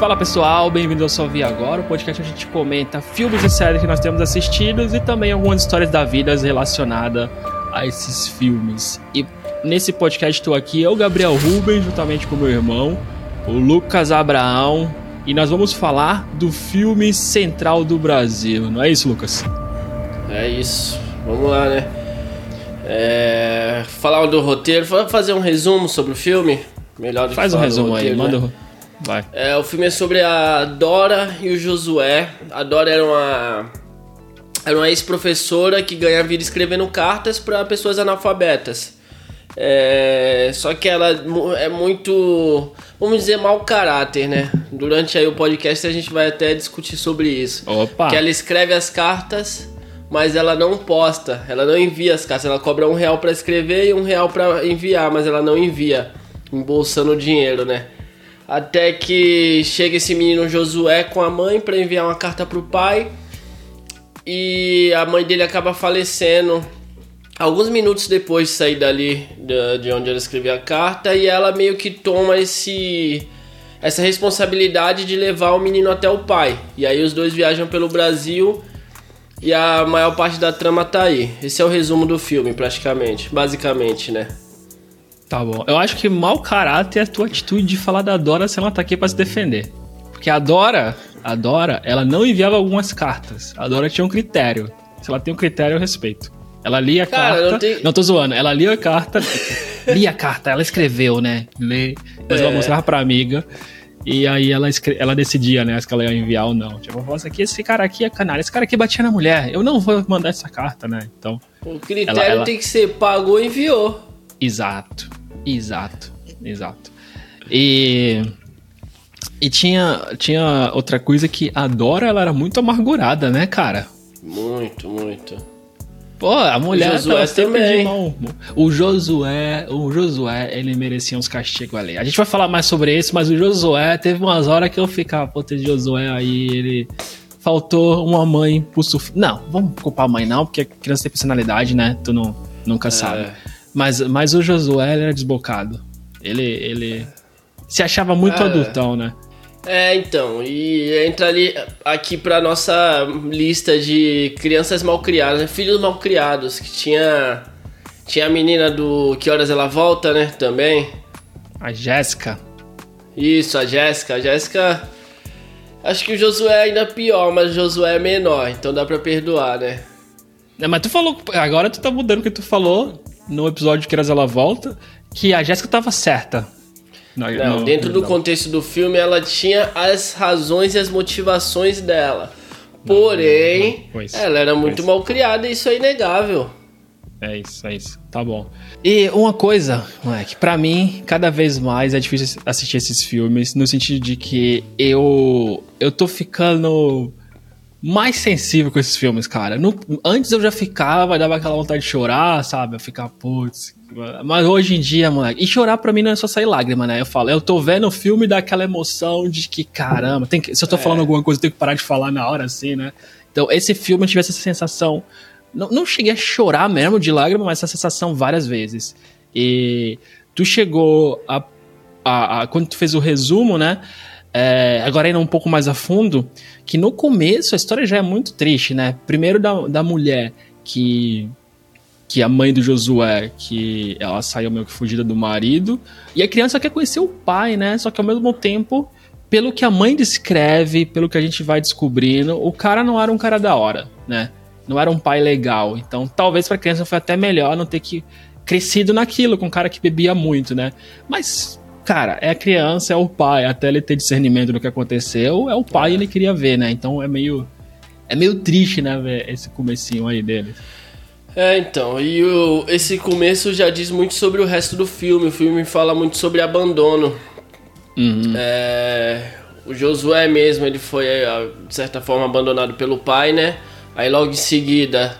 Fala pessoal, bem-vindo ao Só Vi Agora, o podcast onde a gente comenta filmes e séries que nós temos assistidos e também algumas histórias da vida relacionadas a esses filmes. E nesse podcast estou aqui, eu, Gabriel Rubens, juntamente com meu irmão, o Lucas Abraão, e nós vamos falar do filme central do Brasil, não é isso, Lucas? É isso, vamos lá, né? É... Falar do roteiro, fazer um resumo sobre o filme. Melhor do Faz que um falar do resumo aí, roteiro, manda. né? Vai. É, o filme é sobre a Dora e o Josué. A Dora era uma era uma ex-professora que ganha vida escrevendo cartas para pessoas analfabetas. É, só que ela mu- é muito, vamos dizer, mau caráter, né? Durante aí o podcast a gente vai até discutir sobre isso. Opa! Que ela escreve as cartas, mas ela não posta, ela não envia as cartas. Ela cobra um real pra escrever e um real pra enviar, mas ela não envia, embolsando o dinheiro, né? Até que chega esse menino Josué com a mãe pra enviar uma carta pro pai e a mãe dele acaba falecendo alguns minutos depois de sair dali da- de onde ela escreveu a carta e ela meio que toma esse essa responsabilidade de levar o menino até o pai. E aí os dois viajam pelo Brasil e a maior parte da trama tá aí. Esse é o resumo do filme, praticamente, basicamente, né? Tá bom. Eu acho que mau caráter é a tua atitude de falar da Dora se ela tá aqui pra se defender. Porque a Dora, a Dora, ela não enviava algumas cartas. A Dora tinha um critério. Se ela tem um critério, eu respeito. Ela lia a Cara, carta. não tem- Não tô zoando. Ela lia a carta. lia a carta, ela escreveu, né? Lê. Depois ela É. mostrava pra amiga. E aí ela, escre... ela decidia, né? Se ela ia enviar ou não. Tipo, nossa, aqui, esse cara aqui é canalha. Esse cara aqui batia na mulher. Eu não vou mandar essa carta, né? Então. O critério Ela- ela- tem que ser pagou enviou. Exato, exato, exato. E e tinha tinha outra coisa que a Dora ela era muito amargurada, né, cara? Muito, muito. Pô, a mulher Josué tava sempre também. O Josué, o Josué, ele merecia uns castigos ali. A gente vai falar mais sobre isso, mas o Josué teve umas horas que eu ficava, pô, esse Josué aí, ele faltou uma mãe pro suf... Não, vamos culpar a mãe não, porque a criança tem personalidade, né? Tu não, nunca sabe. É. Mas, mas o Josué era desbocado. Ele, ele se achava muito Ah, adultão, né? É, então, e entra ali aqui pra nossa lista de crianças mal criadas, né? filhos mal criados, que tinha tinha a menina do Que Horas Ela Volta, né, também. A Jéssica. Isso, a Jéssica, a Jéssica Acho que o Josué é ainda pior, mas o Josué é menor, então dá pra perdoar, né? É, Mas tu falou. Agora tu tá mudando o que tu falou no episódio que ela volta, que a Jéssica tava certa. No- Não, no- dentro do não. contexto do filme, ela tinha as razões e as motivações dela. Porém, Pois, ela era muito pois. mal criada, isso é inegável. É isso, é isso. Tá bom. E uma coisa, moleque, pra mim, cada vez mais é difícil assistir esses filmes, no sentido de que eu. Eu tô ficando mais sensível com esses filmes, cara. No- antes eu já ficava, dava aquela vontade de chorar, sabe? Eu ficava, putz. Mas hoje em dia, moleque. E chorar pra mim não é só sair lágrima, né? Eu falo, eu tô vendo o filme daquela emoção de que, caramba, tem que, se eu tô falando alguma coisa, eu tenho que parar de falar na hora, assim, né? Então, esse filme eu tive essa sensação. Não, não cheguei a chorar mesmo de lágrima, mas essa sensação várias vezes. E tu chegou a. a- a- quando tu fez o resumo, né? É, agora indo um pouco mais a fundo, que no começo a história já é muito triste, né? Primeiro da, da mulher que. Que a mãe do Josué, que ela saiu meio que fugida do marido. E a criança quer conhecer o pai, né? Só que ao mesmo tempo, pelo que a mãe descreve, pelo que a gente vai descobrindo, o cara não era um cara da hora, né? Não era um pai legal. Então, talvez pra criança foi até melhor não ter que crescido naquilo, com um cara que bebia muito, né? Mas, cara, é a criança, é o pai, até ele ter discernimento do que aconteceu, é o pai e ele queria ver, né? Então é meio é meio triste, né, ver esse comecinho aí dele. É, então, e o- esse começo já diz muito sobre o resto do filme. O filme fala muito sobre abandono. Uhum. É, o Josué mesmo, ele foi, é, de certa forma, abandonado pelo pai, né? Aí logo em seguida,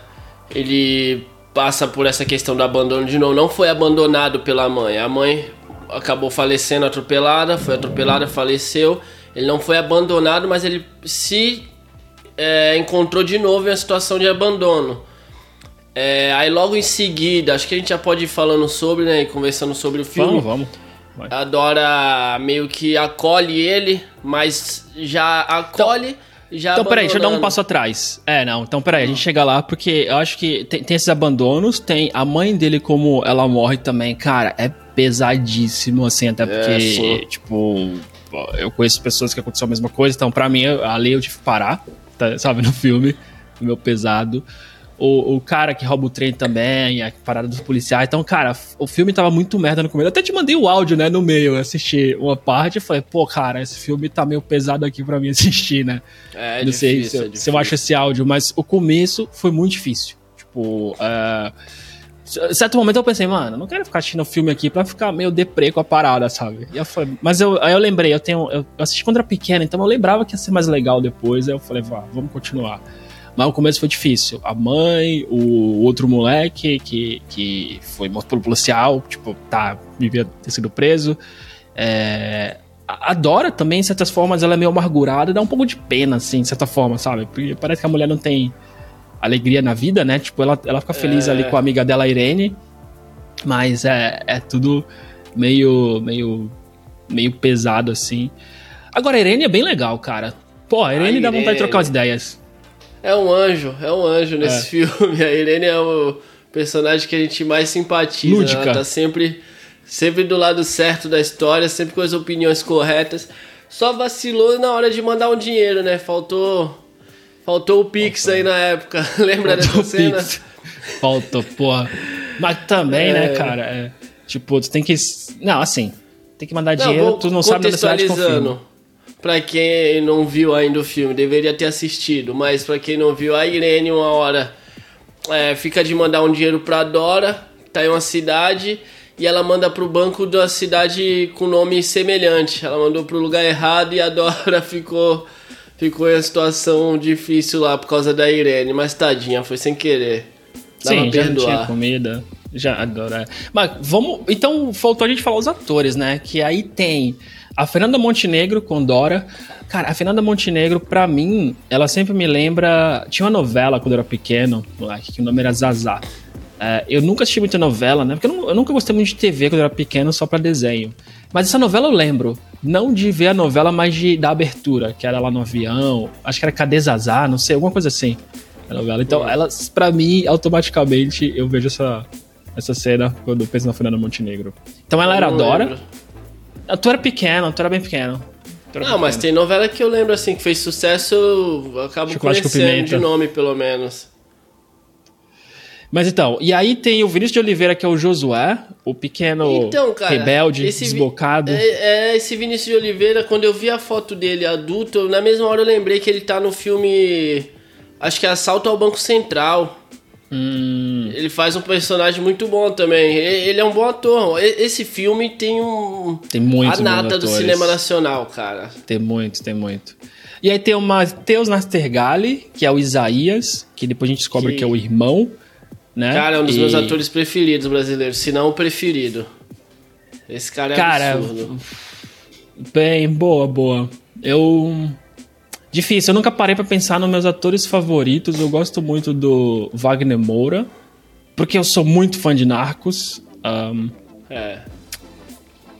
ele passa por essa questão do abandono de novo. Não foi abandonado pela mãe. A mãe acabou falecendo atropelada, foi atropelada, faleceu. Ele não foi abandonado, mas ele se é, encontrou de novo em uma situação de abandono. É, aí logo em seguida, acho que a gente já pode ir falando sobre, né? E conversando sobre o filme. Vamos, vamos. A Dora meio que acolhe ele, mas já acolhe. Então, já então, peraí, deixa eu dar um passo atrás. É, não, então peraí, a gente chega lá porque eu acho que tem, tem esses abandonos, tem a mãe dele como ela morre também, cara, é pesadíssimo, assim, até é, porque, é, tipo, eu conheço pessoas que aconteceu a mesma coisa, então pra mim, ali eu tive que parar, tá, sabe, no filme, meu pesado o, o cara que rouba o trem também, a parada dos policiais. Então, cara, o filme tava muito merda no começo. Eu até te mandei o áudio, né, no meio. Eu assisti uma parte e falei, pô, cara, esse filme tá meio pesado aqui pra mim assistir, né? É, é Não difícil, sei se, é se eu acho esse áudio, mas o começo foi muito difícil. Tipo, uh, certo momento eu pensei, mano, não quero ficar assistindo filme aqui pra ficar meio deprê com a parada, sabe? Eu falei, mas eu, aí eu lembrei, eu tenho. Eu assisti quando era pequeno, então eu lembrava que ia ser mais legal depois. Aí eu falei, vá, vamos continuar. Mas o começo foi difícil. A mãe, o outro moleque que, que foi morto pelo policial, tipo, tá, devia ter sido preso. É, a Dora também, de certas formas, ela é meio amargurada, dá um pouco de pena, assim, de certa forma, sabe? Porque parece que a mulher não tem alegria na vida, né? Tipo, ela, ela fica feliz é... ali com a amiga dela, a Irene, mas é, é tudo meio, meio, meio pesado, assim. Agora, a Irene é bem legal, cara. Pô, a Irene, a Irene... dá vontade de trocar as ideias. É um anjo, é um anjo nesse é. filme. A Irene é o personagem que a gente mais simpatiza. Lúdica. Ela tá sempre, sempre do lado certo da história, sempre com as opiniões corretas. Só vacilou na hora de mandar um dinheiro, né? Faltou. Faltou o Pix Faltou. aí na época. Lembra Faltou dessa cena? Pix. Faltou, porra. Mas também, né, é... né, cara? É, tipo, tu tem que. Não, assim. Tem que mandar não, dinheiro, tu não sabe da cidade confirma para quem não viu ainda o filme, deveria ter assistido, mas para quem não viu, a Irene uma hora é, fica de mandar um dinheiro pra Dora, tá em uma cidade, e ela manda pro banco da cidade com nome semelhante. Ela mandou pro lugar errado e a Dora ficou ficou em uma situação difícil lá por causa da Irene, mas tadinha, foi sem querer. Dava Sim, já não tinha comida. Já agora. Mas vamos, então faltou a gente falar os atores, né? Que aí tem a Fernanda Montenegro com Dora. Cara, a Fernanda Montenegro, pra mim, ela sempre me lembra. Tinha uma novela quando eu era pequeno, que o nome era Zazá. É, eu nunca assisti muita novela, né? Porque eu, não, eu, nunca gostei muito de TV quando eu era pequeno, só pra desenho. Mas essa novela eu lembro. Não de ver a novela, mas de, da abertura, que era lá no avião. Acho que era Cadê Zazá? Não sei, alguma coisa assim. A novela. Então, elas, pra mim, automaticamente, eu vejo essa, essa cena quando penso na Fernanda Montenegro. Então ela era a Dora. Lembro. Tu era pequeno, tu era bem pequeno. Era não, mas tem novela que eu lembro assim, que fez sucesso, eu acabo Chocolate conhecendo de nome, pelo menos. Mas então, e aí tem o Vinícius de Oliveira, que é o Josué, o pequeno então, cara, rebelde, desbocado. É, é, esse Vinícius de Oliveira, quando eu vi a foto dele adulto, na mesma hora eu lembrei que ele tá no filme. Acho que é Assalto ao Banco Central. Hum. Ele faz um personagem muito bom também. Ele é um bom ator. Esse filme tem um. Tem muito. A nata do cinema nacional, cara. Tem muito, tem muito. E aí tem o Matheus Nastergalli, que é o Isaías, que depois a gente descobre que, que é o irmão. Né? Cara, é um dos e... meus atores preferidos brasileiros, se não o preferido. Esse cara é cara, absurdo. Bem, boa, boa. Eu Difícil, eu nunca parei para pensar nos meus atores favoritos. Eu gosto muito do Wagner Moura, porque eu sou muito fã de Narcos. Um, é.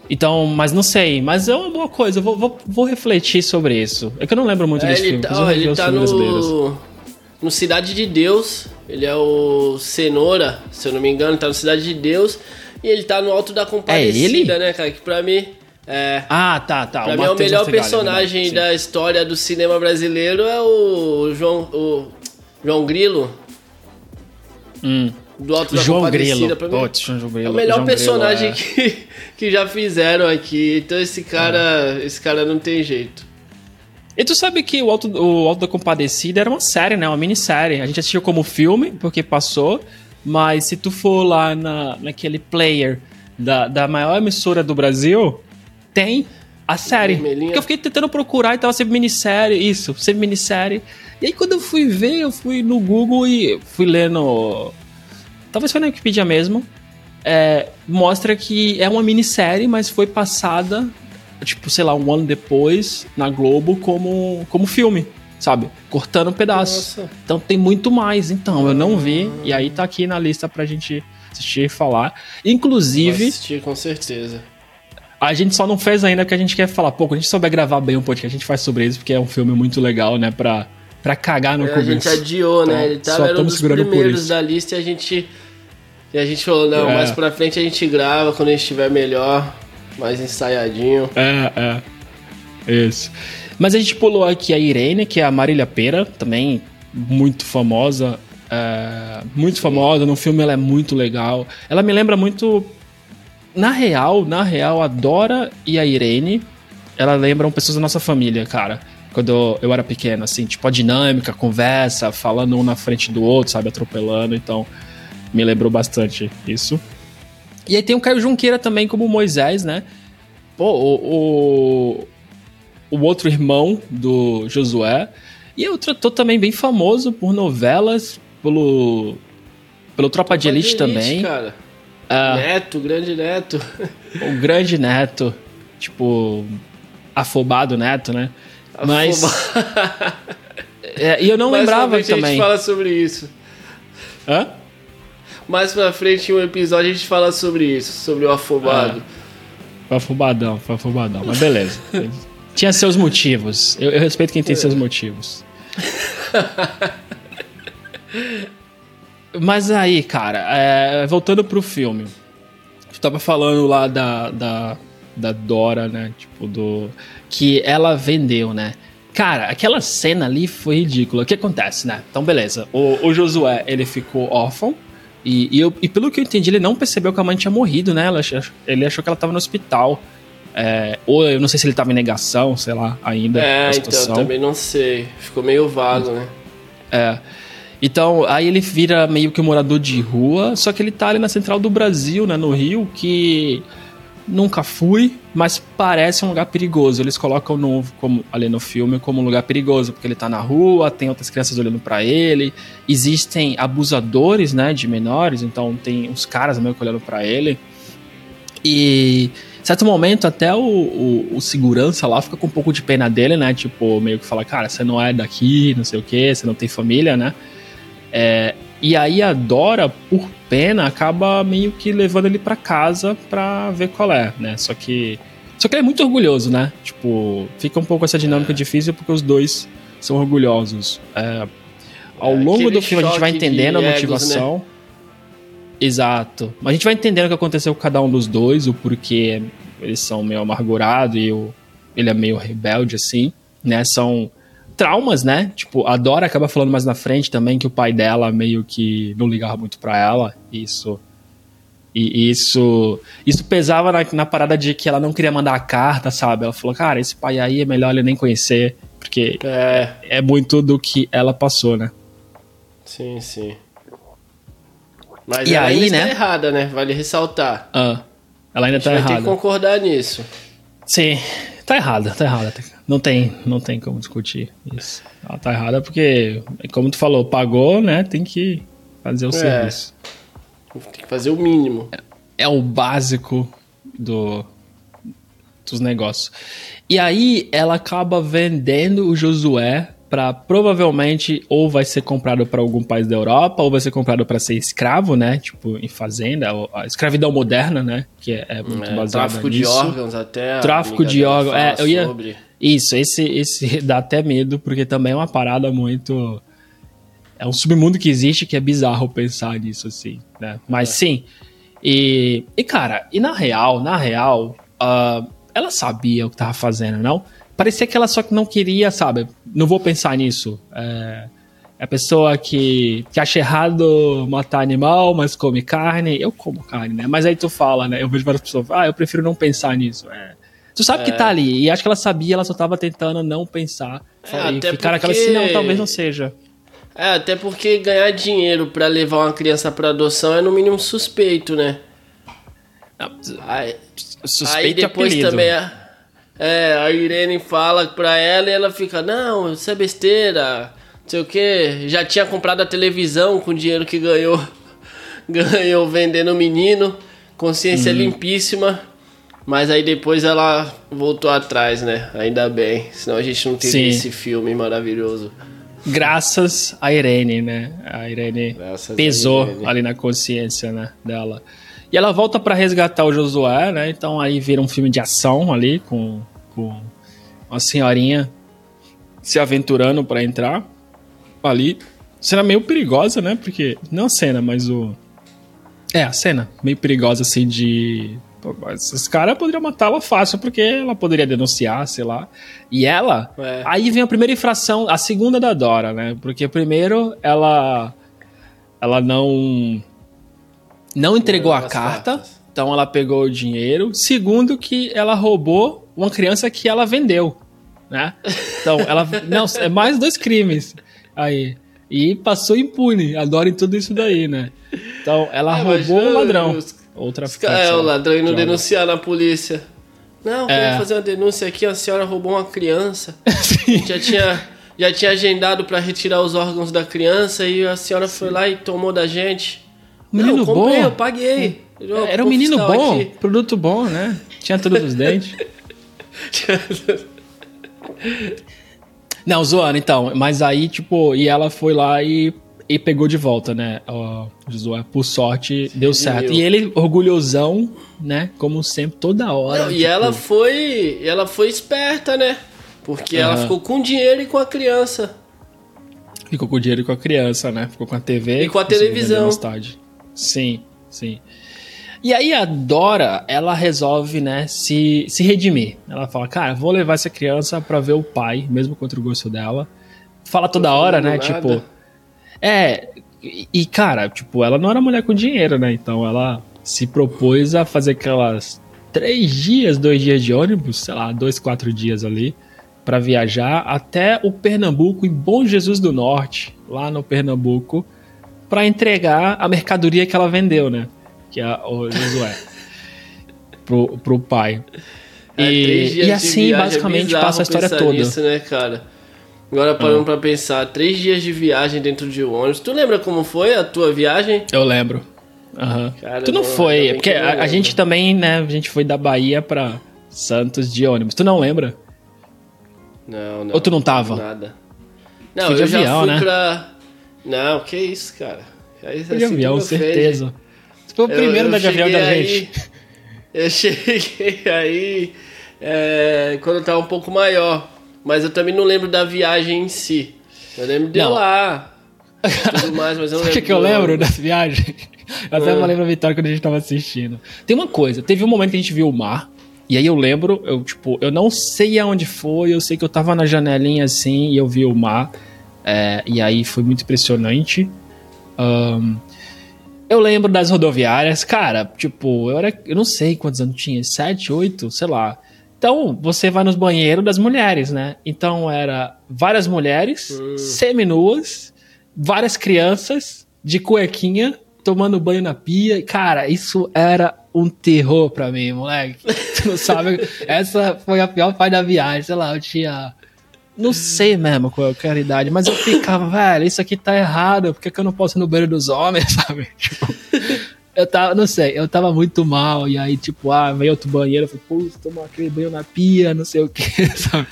Então, mas não sei, mas é uma boa coisa, eu vou, vou, vou refletir sobre isso. É que eu não lembro muito é, desse filme, tá, ele tá no, no Cidade de Deus, ele é o Cenoura, se eu não me engano, tá no Cidade de Deus, e ele tá no Alto da Compadecida, é né, cara, que pra mim é. Ah, tá, tá. Pra o mim, o melhor personagem é da história do cinema brasileiro é o João, o João Grilo. Hum. Do Alto da João Grilo. Pra mim, Putz, João Grilo. É o melhor João personagem Grilo, é. que, que já fizeram aqui. Então esse cara, é. esse cara não tem jeito. E tu sabe que o Alto, o Alto da Compadecida era uma série, né? Uma minissérie. A gente assistiu como filme, porque passou. Mas se tu for lá na, naquele player da, da maior emissora do Brasil, tem a série. Porque eu fiquei tentando procurar e tava sempre minissérie, isso, sempre minissérie. E aí quando eu fui ver, eu fui no Google e fui lendo. Talvez foi na Wikipedia mesmo. É, mostra que é uma minissérie, mas foi passada, tipo, sei lá, um ano depois, na Globo, como, como filme, sabe? Cortando pedaços. Nossa. Então tem muito mais. Então, eu não vi, e aí tá aqui na lista pra gente assistir e falar. Inclusive. Vou assistir com certeza. A gente só não fez ainda porque a gente quer falar, pô, quando a gente souber gravar bem um podcast, a gente faz sobre isso, porque é um filme muito legal, né, pra, pra cagar no É, começo. a gente adiou, né? Então, Ele tava era um estamos dos primeiros da lista e a gente. E a gente falou, não, É. mais pra frente a gente grava quando a gente estiver melhor, mais ensaiadinho. É, é. Isso. Mas a gente pulou aqui a Irene, que é a Marília Pera, também muito famosa. é, muito famosa, no filme ela é muito legal. Ela me lembra muito. Na real, na real, a Dora e a Irene, ela lembram pessoas da nossa família, cara. Quando eu era pequeno, assim, tipo, a dinâmica, a conversa, falando um na frente do outro, sabe, atropelando, então me lembrou bastante isso. E aí tem o Caio Junqueira também como Moisés, né? Pô, o, o, o outro irmão do Josué. E é outro ator também bem famoso por novelas, pelo, pelo Tropa de Elite também. Cara. Ah, Neto, grande neto. o grande neto, tipo, afobado neto, né? Mas. É, e eu não pra lembrava frente A também. gente fala sobre isso. Hã? Mais pra frente, em um episódio, a gente fala sobre isso, sobre o afobado. Foi afobadão, foi afobadão, mas beleza. Tinha seus motivos. Eu, eu respeito quem tem seus motivos. Mas aí, cara, é, voltando pro filme. Tu tava falando lá da, da, da Dora, né? Tipo, do. Que ela vendeu, né? Cara, aquela cena ali foi ridícula. O que acontece, né? Então, beleza. O, o Josué, ele ficou órfão. E, e, eu- e pelo que eu entendi, ele não percebeu que a mãe tinha morrido, né? Ela ele achou que ela tava no hospital. É, ou eu não sei se ele tava em negação, sei lá, ainda. É, então, também não sei. Ficou meio vago, né? É. Então, aí ele vira meio que um morador de rua, só que ele tá ali na central do Brasil, né, no Rio, que nunca fui, mas parece um lugar perigoso. Eles colocam no, como, ali no filme como um lugar perigoso, porque ele tá na rua, tem outras crianças olhando pra ele, existem abusadores, né, de menores, então tem uns caras meio que olhando pra ele. E certo momento até o, o, o segurança lá fica com um pouco de pena dele, né? Tipo, meio que fala, cara, você não é daqui, não sei o que, você não tem família, né? É, e aí a Dora, por pena, acaba meio que levando ele pra casa pra ver qual é, né? Só que. Só que ele é muito orgulhoso, né? Tipo, fica um pouco essa dinâmica difícil porque os dois são orgulhosos. É, ao É, longo do filme a gente vai entendendo a egos, né? motivação. Exato. Mas a gente vai entendendo o que aconteceu com cada um dos dois, o porquê eles são meio amargurados e o, ele é meio rebelde, assim, né? São traumas, né? Tipo, a Dora acaba falando mais na frente também que o pai dela meio que não ligava muito pra ela. Isso. E isso. Isso pesava na, na parada de que ela não queria mandar a carta, sabe? Ela falou, cara, esse pai aí é melhor ele nem conhecer, porque É, é muito do que ela passou, né? sim, sim. Mas E ela aí, ainda né? está errada, né? Vale ressaltar. Ah, ela ainda A gente tá vai ter que errada. concordar nisso. Sim, tá errada, tá errada. Não tem, não tem como discutir isso. Ela tá errada porque, como tu falou, pagou, né? Tem que fazer o serviço. Tem que fazer o mínimo. É o básico do dos negócios. E aí ela acaba vendendo o Josué para provavelmente ou vai ser comprado para algum país da Europa ou vai ser comprado para ser escravo, né? Tipo em fazenda, a escravidão moderna, né? Que é, é muito É, baseada tráfico de nisso. órgãos até. Tráfico de órgãos. É, eu ia- sobre. Isso, esse, esse dá até medo, porque também é uma parada muito. É um submundo que existe que é bizarro pensar nisso, assim, né? Mas sim. E, e, cara, e na real, na real, ah, ela sabia o que tava fazendo, não? Parecia que ela só que não queria, sabe? Não vou pensar nisso. É, é a pessoa que, que acha errado matar animal, mas come carne. Eu como carne, né? Mas aí tu fala, né? Eu vejo várias pessoas, ah, eu prefiro não pensar nisso. É. Tu sabe que tá ali, e acho que ela sabia, ela só tava tentando não pensar. É, e até ficar naquela porque- assim, não, talvez não seja. É, até porque ganhar dinheiro pra levar uma criança pra adoção é no mínimo suspeito, né? Aí, Suspeito aí depois apelido. também a, é, a Irene fala pra ela e ela fica, não, isso é besteira, não sei o que. Já tinha comprado a televisão com o dinheiro que ganhou, ganhou vendendo o menino, consciência Uhum. limpíssima. Mas aí depois ela voltou atrás, né? Ainda bem, senão a gente não teria esse filme maravilhoso. Graças a Irene, né? A Irene Graças a pesou Irene. ali na consciência né, dela. E ela volta para resgatar o Josué, né? Então aí vira um filme de ação ali com, com uma senhorinha se aventurando para entrar ali. Cena meio perigosa, né? Porque não a cena, mas o é, a cena meio perigosa assim de esses caras poderiam matá-la fácil, porque ela poderia denunciar, sei lá. E ela. É. Aí vem a primeira infração, a segunda da Dora, né? Porque primeiro ela. Ela não. Não entregou a carta. Cartas. Então ela pegou o dinheiro. Segundo, que ela roubou uma criança que ela vendeu. Né? Então, ela. não, é mais dois crimes. Aí. E passou impune. Adorem tudo isso daí, né? Então, ela é, roubou o ladrão. Os ou traficante. É, o ladrão indo denunciar na polícia. Não, quero é. fazer uma denúncia aqui, a senhora roubou uma criança. Sim. Já tinha, já tinha agendado para retirar os órgãos da criança e a senhora Sim. foi lá e tomou da gente. Menino Não, eu comprei, bom. eu paguei. Eu Era um menino bom, aqui. produto bom, né? Tinha todos os dentes. Não, zoando, então. Mas aí, tipo, e ela foi lá e e pegou de volta, né? O Josué, por sorte, Sim, deu certo. E ele, orgulhosão, né? Como sempre, toda hora. Não, tipo... E ela foi. Ela foi esperta, né? Porque uhum. ela ficou com dinheiro e com a criança. Ficou com o dinheiro e com a criança, né? Ficou com a TV e com a televisão. Sim, sim. E aí a Dora, ela resolve, né, se, se redimir. Ela fala, cara, vou levar essa criança pra ver o pai, mesmo contra o gosto dela. Fala toda hora, né? Nada. Tipo, é, e cara, tipo, ela não era mulher com dinheiro, né? Então ela se propôs a fazer aquelas três dias, dois dias de ônibus, sei lá, dois, quatro dias ali, para viajar até o Pernambuco, em Bom Jesus do Norte, lá no Pernambuco, para entregar a mercadoria que ela vendeu, né? Que é o Josué. pro, pro pai. É, e, e assim, é basicamente, é passa a história toda. Nisso, né, cara? Agora parando ah. pra pensar, três dias de viagem dentro de um ônibus. Tu lembra como foi a tua viagem? Eu lembro. Uhum. Cara, tu não, não foi, é porque a, a, gente também, né, a gente foi da Bahia pra Santos de ônibus. Tu não lembra? Não, não. Ou tu não tava? Nada. Não, foi de eu avião, já fui né? pra... Não, que isso, cara. Aí, foi de assim, avião, certeza. Tu foi o primeiro eu, eu da avião da aí, gente. Eu cheguei aí é, quando eu tava um pouco maior. Mas eu também não lembro da viagem em si. Eu lembro de não. lá. Tudo mais, mas eu não lembro. O que, eu lembro da viagem? Eu até ah. lembro a Vitória quando a gente tava assistindo. Tem uma coisa, teve um momento que a gente viu o mar. E aí eu lembro, eu, tipo, eu não sei aonde foi, eu sei que eu tava na janelinha assim e eu vi o mar. É, e aí foi muito impressionante. Um, eu lembro das rodoviárias, cara, tipo, eu era. Eu não sei quantos anos tinha, sete, oito, sei lá. Então, você vai nos banheiros das mulheres, né? Então, era várias mulheres, uh. seminuas, várias crianças de cuequinha, tomando banho na pia. Cara, isso era um terror pra mim, moleque. Tu não sabe? Essa foi a pior parte da viagem. Sei lá, eu tinha. Não sei mesmo qual era a idade, mas eu ficava, velho, isso aqui tá errado. Por que, que eu não posso ir no banheiro dos homens, sabe? Tipo, eu tava, não sei, eu tava muito mal, e aí, tipo, ah, veio outro banheiro, eu falei, putz, tomar aquele banho na pia, não sei o que, sabe?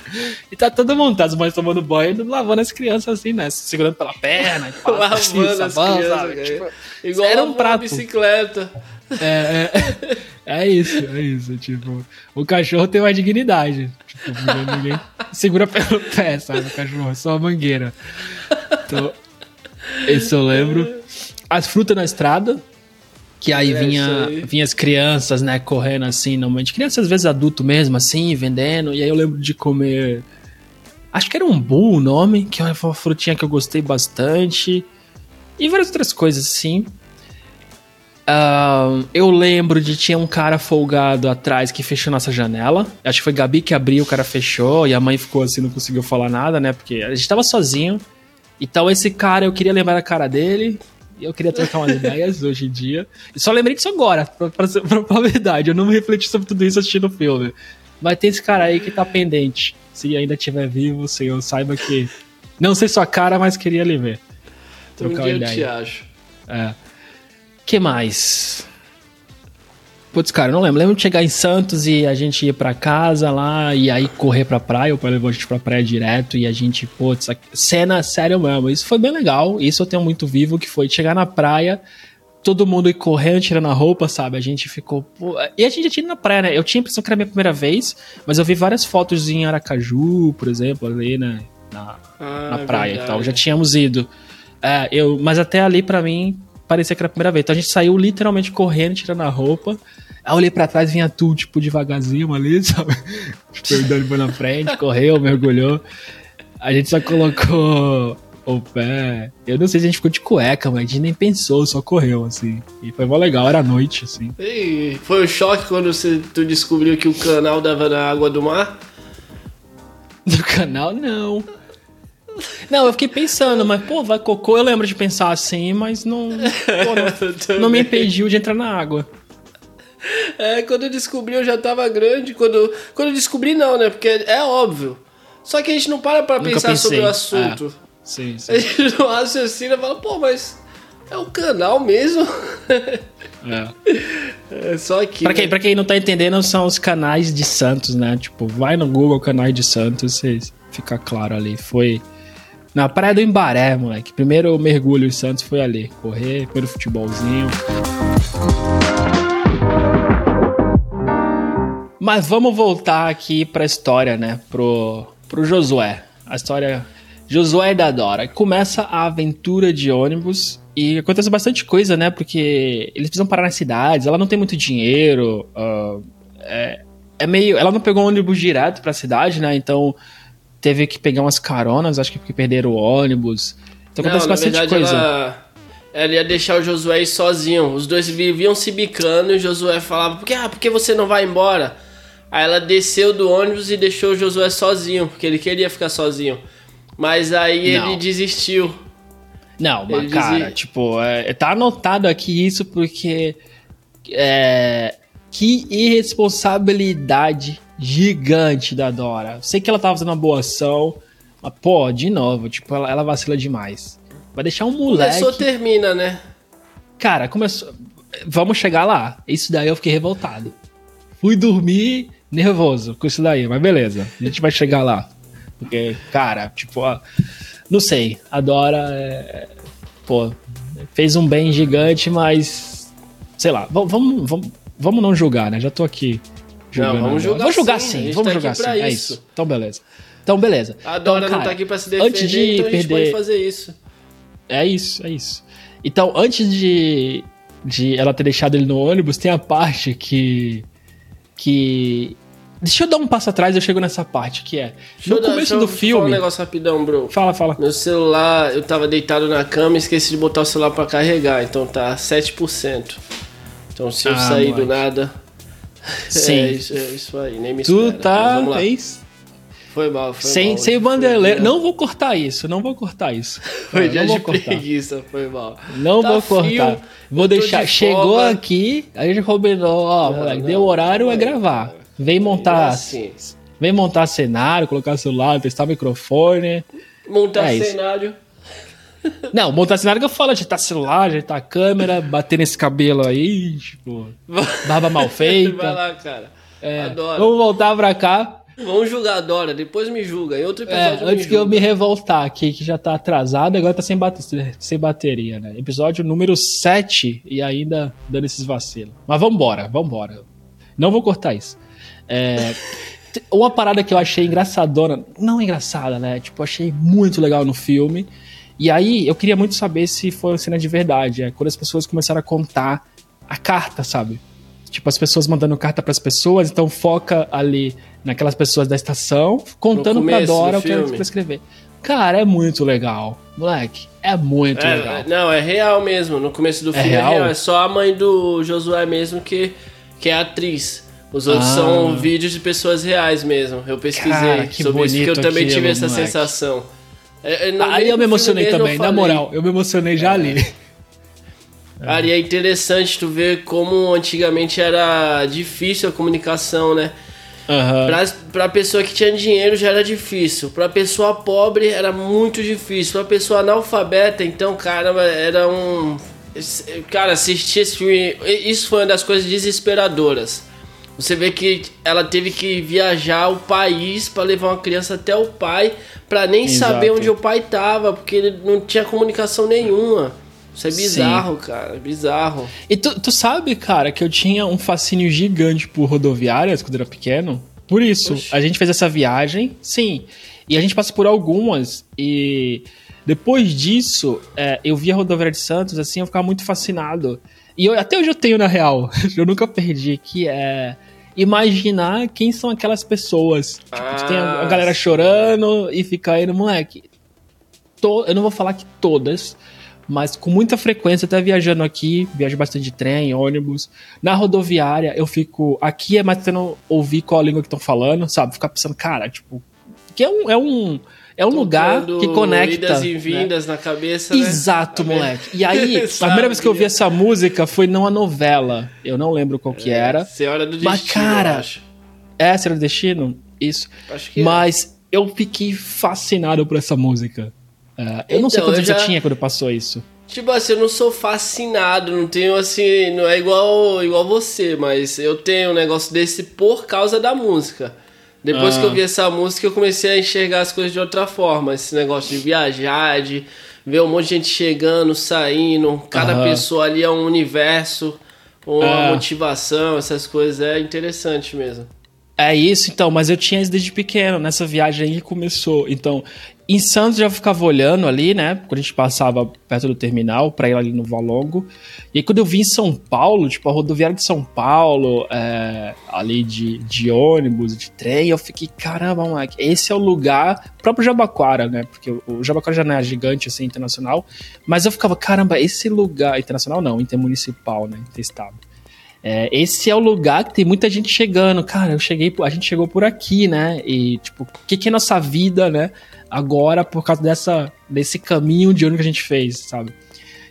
E tá todo mundo, tá as mães tomando banho, lavando as crianças assim, né? Segurando pela perna, lavando assim, as sabão, crianças, tipo, igual era um prato. bicicleta. É, é, é, isso, é isso, tipo, o cachorro tem uma dignidade, tipo, ninguém segura pelo pé, sabe, o cachorro, só a mangueira. Então, esse eu lembro. As frutas na estrada, que aí, é, vinha, aí. vinha as crianças, né, correndo assim, normalmente. Crianças, às vezes adulto mesmo, assim, vendendo. E aí eu lembro de comer. Acho que era um bull o nome, que é uma frutinha que eu gostei bastante. E várias outras coisas, assim. Uh, eu lembro de tinha um cara folgado atrás que fechou nossa janela. Acho que foi Gabi que abriu, o cara fechou. E a mãe ficou assim, não conseguiu falar nada, né? Porque a gente tava sozinho. Então esse cara, eu queria lembrar a cara dele. Eu queria trocar umas ideias hoje em dia. E só lembrei disso agora, pra, pra, pra, pra verdade. Eu não me refleti sobre tudo isso assistindo o filme. Mas tem esse cara aí que tá pendente. Se ainda estiver vivo, senhor, saiba que. Não sei sua cara, mas queria lhe ver. Trocar um uma ideia. Eu te acho. É. que mais? Putz, cara, não lembro. Lembro de chegar em Santos e a gente ir pra casa lá e aí correr pra praia. O pai levou a gente pra praia direto e a gente, putz, cena sério mesmo. Isso foi bem legal. Isso eu tenho muito vivo, que foi chegar na praia, todo mundo ir correndo, tirando a roupa, sabe? A gente ficou. Pô... E a gente já tinha ido na praia, né? Eu tinha a impressão que era a minha primeira vez, mas eu vi várias fotos em Aracaju, por exemplo, ali, né? Na, ah, na praia verdade. e tal. Já tínhamos ido. É, eu, mas até ali, para mim, parecia que era a primeira vez. Então a gente saiu literalmente correndo, tirando a roupa. Aí eu olhei pra trás vinha tudo, tipo, devagarzinho ali, sabe? Tipo, andando foi na frente, correu, mergulhou. A gente só colocou o pé. Eu não sei se a gente ficou de cueca, mas a gente nem pensou, só correu, assim. E foi mó legal, era noite, assim. E foi um choque quando você, tu descobriu que o canal dava na água do mar? Do canal, não. Não, eu fiquei pensando, mas, pô, vai cocô, eu lembro de pensar assim, mas não. Pô, não, não me impediu de entrar na água. É, quando eu descobri eu já tava grande. Quando, quando eu descobri, não, né? Porque é óbvio. Só que a gente não para pra Nunca pensar pensei. sobre o assunto. É. Sim, sim. A gente não raciocina e fala, pô, mas é o canal mesmo. É. é só que. Pra quem, né? pra quem não tá entendendo, são os canais de Santos, né? Tipo, vai no Google canais de Santos, fica claro ali. Foi na Praia do Embaré, moleque. Primeiro mergulho em Santos foi ali. Correr, no futebolzinho. Mas vamos voltar aqui pra história, né? Pro, pro Josué. A história Josué da Dora. Começa a aventura de ônibus e acontece bastante coisa, né? Porque eles precisam parar nas cidades, ela não tem muito dinheiro. Uh, é, é, meio. Ela não pegou ônibus direto pra cidade, né? Então teve que pegar umas caronas, acho que porque perderam o ônibus. Então acontece não, bastante verdade, coisa. Ela... Ela ia deixar o Josué sozinho. Os dois viviam se bicando e o Josué falava: Por que, ah, por que você não vai embora? Aí ela desceu do ônibus e deixou o Josué sozinho, porque ele queria ficar sozinho. Mas aí não. ele desistiu. Não, mas cara, tipo, é, tá anotado aqui isso porque. É, que irresponsabilidade gigante da Dora. Sei que ela tava fazendo uma boa ação, mas, pô, de novo, tipo, ela, ela vacila demais. Vai deixar um moleque. Começou, termina, né? Cara, começou. Vamos chegar lá. Isso daí eu fiquei revoltado. Fui dormir nervoso com isso daí, mas beleza. A gente vai chegar lá. Porque, cara, tipo, ó, não sei. A Dora, é, pô, fez um bem gigante, mas. Sei lá, vamos, vamos, vamos não julgar, né? Já tô aqui. Julgando não, vamos julgar, vamos julgar sim. sim. Vamos tá julgar sim. É isso. Isso. Então, beleza. Então, beleza. A Dora então, cara, não tá aqui pra se defender, antes de então perder... a gente pode fazer isso. É isso, é isso. Então, antes de, de ela ter deixado ele no ônibus, tem a parte que. que Deixa eu dar um passo atrás, eu chego nessa parte, que é. Deixa no começo do filme. Falar um negócio rapidão, bro. Fala, fala. Meu celular, eu tava deitado na cama e esqueci de botar o celular para carregar, então tá 7%. Então se eu ah, sair do nada. Sim. É isso, é isso aí, nem me Tu espera. tá. É isso? Foi mal, foi sem, mal. Sem o bandeleiro. Não vou cortar isso, não vou cortar isso. Foi dia de cortar. preguiça, foi mal. Não tá vou cortar. Vou deixar. De Chegou aqui, a gente combinou, ó, não, moleque, não, deu horário, é gravar. Vem montar. Assim. Vem montar cenário, colocar celular, testar microfone. Montar é cenário. Não, montar cenário que eu falo, ajeitar celular, ajeitar a câmera, bater nesse cabelo aí, tipo, barba mal feita. Vai lá, cara. É, Adoro. Vamos voltar pra cá. Vamos julgar a Dora, depois me julga. Em outro episódio. É, antes que eu me revoltar aqui, que já tá atrasado, agora tá sem, bate sem bateria, né? Episódio número 7 e ainda dando esses vacilos. Mas vambora, vambora. Não vou cortar isso. É, uma parada que eu achei engraçadona, não engraçada, né? Tipo, achei muito legal no filme. E aí eu queria muito saber se foi uma cena de verdade. É quando as pessoas começaram a contar a carta, sabe? Tipo, as pessoas mandando carta para as pessoas, então foca ali naquelas pessoas da estação, contando pra Dora o que elas pra escrever. Cara, é muito legal. Moleque, é muito é, legal. Não, é real mesmo. No começo do é filme é real? é real. É só a mãe do Josué mesmo que, que é atriz. Os outros ah. são vídeos de pessoas reais mesmo. Eu pesquisei Cara, sobre isso, porque eu também aquilo, tive essa moleque. sensação. É, é Aí eu me emocionei também, na moral. Eu me emocionei já ali. Cara, e é interessante tu ver como antigamente era difícil a comunicação, né? Uhum. Pra, pra pessoa que tinha dinheiro já era difícil. Pra pessoa pobre era muito difícil. Pra pessoa analfabeta, então, cara, era um. Cara, assistir esse filme. Isso foi uma das coisas desesperadoras. Você vê que ela teve que viajar o país para levar uma criança até o pai, para nem Exato. saber onde o pai tava, porque ele não tinha comunicação nenhuma. Isso é bizarro, Sim. cara, bizarro. E tu, tu sabe, cara, que eu tinha um fascínio gigante por rodoviárias quando era pequeno? Por isso, Oxi. a gente fez essa viagem, sim. E a gente passa por algumas. E depois disso, é, eu via a rodoviária de Santos, assim, eu ficava muito fascinado. E eu, até hoje eu tenho, na real, eu nunca perdi, que é imaginar quem são aquelas pessoas. Tipo, ah, tem a, a galera chorando e fica aí no moleque. To, eu não vou falar que todas, mas com muita frequência, até viajando aqui, viajo bastante de trem, ônibus. Na rodoviária, eu fico. Aqui é mais tentando ouvir qual a língua que estão falando, sabe? Ficar pensando, cara, tipo. Que é um. É um é um lugar que conecta. Idas e né? vindas né? na cabeça. Né? Exato, né? moleque. E aí, a primeira vez que eu vi essa música foi numa novela. Eu não lembro qual que é, era. Senhora do Destino. Mas, cara. É, Senhora do Destino? Isso. Acho que Mas é. eu fiquei fascinado por essa música. É, eu então, não sei então, quantos já... você tinha quando passou isso. Tipo assim, eu não sou fascinado, não tenho assim, não é igual igual você, mas eu tenho um negócio desse por causa da música. Depois ah. que eu ah. vi essa música, eu comecei a enxergar as coisas de outra forma. Esse negócio de viajar, de ver um monte de gente chegando, saindo. Cada pessoa ali é um universo, uma é. motivação, essas coisas. É interessante mesmo. É isso, então, mas eu tinha isso desde pequeno, nessa viagem aí começou. Então, em Santos já ficava olhando ali, né? Quando a gente passava perto do terminal para ir ali no Valongo. E aí, quando eu vim em São Paulo, tipo, a rodoviária de São Paulo, é, ali de, de ônibus, de trem, eu fiquei, caramba, moleque, esse é o lugar, próprio Jabaquara, né? Porque o Jabaquara já não é gigante assim, internacional. Mas eu ficava, caramba, esse lugar. Internacional não, intermunicipal, né? Interestado. É, esse é o lugar que tem muita gente chegando. Cara, eu cheguei, a gente chegou por aqui, né? E, tipo, o que, que é nossa vida, né? agora por causa dessa, desse caminho de ano que a gente fez, sabe?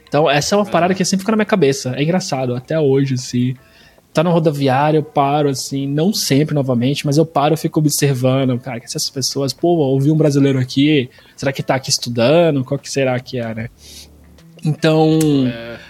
Então, essa é uma parada que sempre fica na minha cabeça. É engraçado, até hoje, assim. Tá na rodoviária, eu paro, assim, não sempre novamente, mas eu paro e fico observando, cara, que essas pessoas, pô, ouvi um brasileiro aqui, será que tá aqui estudando? Qual que será que é, né? Então. É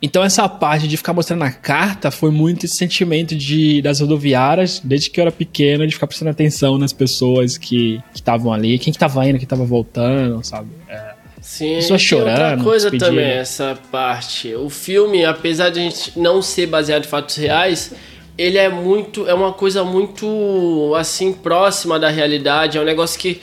então essa parte de ficar mostrando a carta foi muito esse sentimento de das rodoviárias, desde que eu era pequeno, de ficar prestando atenção nas pessoas que estavam ali, quem que tava indo, quem tava voltando, sabe? É, Sim, pessoas chorando. outra coisa também, essa parte. O filme, apesar de a gente não ser baseado em fatos reais, ele é muito. É uma coisa muito assim, próxima da realidade. É um negócio que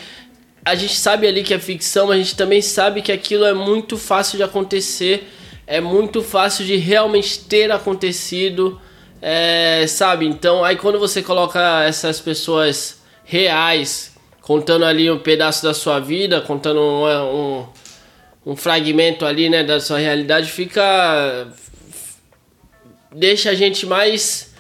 a gente sabe ali que é ficção, mas a gente também sabe que aquilo é muito fácil de acontecer é muito fácil de realmente ter acontecido, é, sabe? Então, aí quando você coloca essas pessoas reais contando ali um pedaço da sua vida, contando um, um, um fragmento ali, né, da sua realidade, fica. deixa a gente mais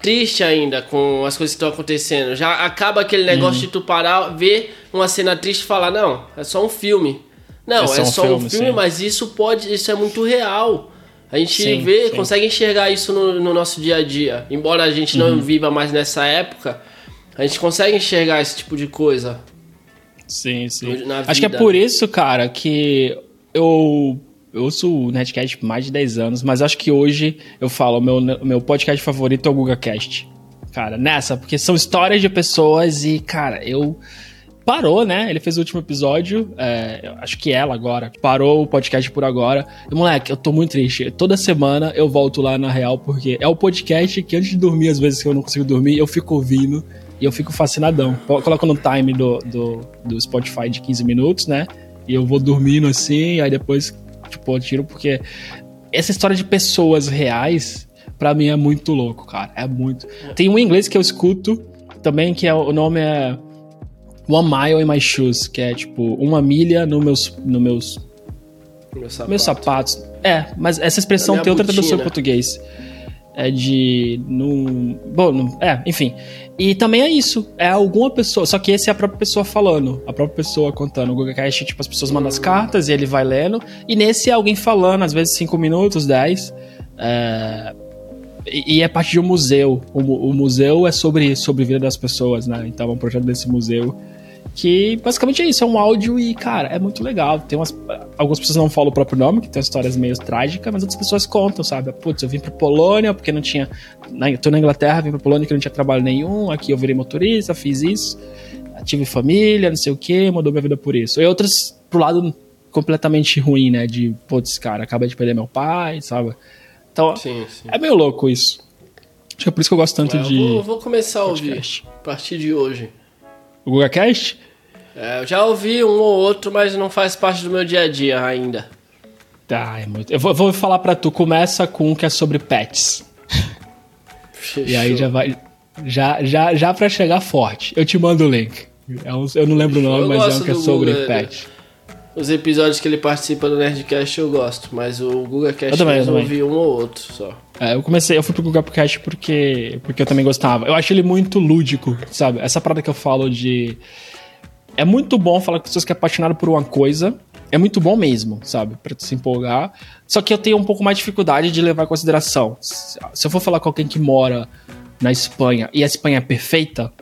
triste ainda com as coisas que estão acontecendo. Já acaba aquele negócio uhum. de tu parar, ver uma cena triste e falar: não, é só um filme. Não, é só, é só um filme, um filme mas isso pode, isso é muito real. A gente sim, vê, sim. consegue enxergar isso no, no, nosso dia a dia. Embora a gente não uhum. viva mais nessa época, a gente consegue enxergar esse tipo de coisa. Sim, sim. Acho que é por isso, cara, que eu eu ouço o Netcast mais de 10 anos, mas acho que hoje eu falo, meu, meu podcast favorito é o GugaCast. Cara, nessa, porque são histórias de pessoas e, cara, eu parou, né? Ele fez o último episódio, é, acho que ela agora, parou o podcast por agora. E, moleque, eu tô muito triste. Toda semana eu volto lá na Real, porque é o podcast que antes de dormir, às vezes que eu não consigo dormir, eu fico ouvindo e eu fico fascinadão. Coloco no time do, do, do Spotify de 15 minutos, né? E eu vou dormindo assim, aí depois, tipo, eu tiro, porque essa história de pessoas reais, para mim é muito louco, cara. É muito. Tem um inglês que eu escuto também, que é, o nome é One Mile in My Shoes, que é tipo uma milha no meus, no meus, Meu sapato. meus sapatos. É, mas essa expressão tem outra tradução em português. É de. No, bom, no, é, enfim. E também é isso. É alguma pessoa. Só que esse é a própria pessoa falando. A própria pessoa contando. O Google Cast, tipo, as pessoas mandam as cartas e ele vai lendo. E nesse é alguém falando, às vezes 5 minutos, 10. É, e, é parte de um museu. O, o, museu é sobre, sobre a vida das pessoas, né? Então é um projeto desse museu que basicamente é isso, é um áudio e, cara, é muito legal. Tem umas. Algumas pessoas não falam o próprio nome, que tem histórias meio trágicas, mas outras pessoas contam, sabe? Putz, eu vim pra Polônia porque não tinha. Na, tô na Inglaterra, vim pra Polônia porque não tinha trabalho nenhum, aqui eu virei motorista, fiz isso, tive família, não sei o que, mudou minha vida por isso. E outras pro lado completamente ruim, né? De, putz, cara, acabei de perder meu pai, sabe? Então, Sim, sim. é meio louco isso. Acho que é por isso que eu gosto tanto É, eu de vou, vou começar a ouvir a partir de hoje. O GugaCast. É, eu já ouvi um ou outro, mas não faz parte do meu dia a dia ainda. Tá, é muito. Eu vou, vou falar pra tu, começa com um que é sobre pets. E aí já vai. Já, já, já pra chegar forte. Eu te mando o link. É um- eu não lembro o nome, Eu mas é um que é sobre Guga, pet. Os episódios que ele participa do Nerdcast eu gosto, mas o GugaCast Eu também, eu também. ouvi um ou outro só. É, eu comecei, eu fui pro Google Podcast porque, porque eu também gostava. Eu acho ele muito lúdico, sabe? Essa parada que eu falo de. É muito bom falar com pessoas que é apaixonado por uma coisa. É muito bom mesmo, sabe? Pra se empolgar. Só que eu tenho um pouco mais de dificuldade de levar em consideração. Se eu for falar com alguém que mora na Espanha e a Espanha é perfeita,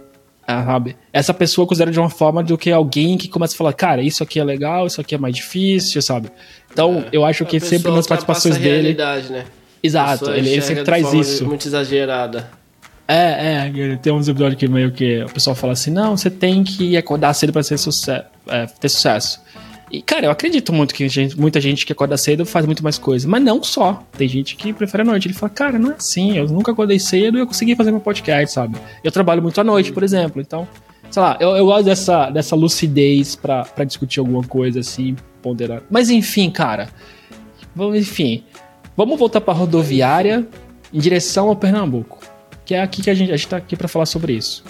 sabe? Essa pessoa eu considero de uma forma do que alguém que começa a falar, cara, isso aqui é legal, isso aqui é mais difícil, sabe? Então, eu acho que sempre nas participações dele. realidade, né? Exato, ele, ele sempre traz forma isso. Muito exagerada. É, é, tem uns episódios que meio que o pessoal fala assim, não, você tem que acordar cedo pra ser suce é, ter sucesso. E, cara, eu acredito muito que gente- muita gente que acorda cedo faz muito mais coisa. Mas não só. Tem gente que prefere a noite. Ele fala, cara, não é assim. Eu nunca acordei cedo e eu consegui fazer meu podcast, sabe? Eu trabalho muito à noite, por exemplo. Então, sei lá, eu, eu gosto dessa, dessa lucidez pra, pra discutir alguma coisa assim, ponderar. Mas enfim, cara. Vamos, enfim. Vamos voltar pra rodoviária em direção ao Pernambuco. Que é aqui que a gente, a gente tá aqui pra falar sobre isso.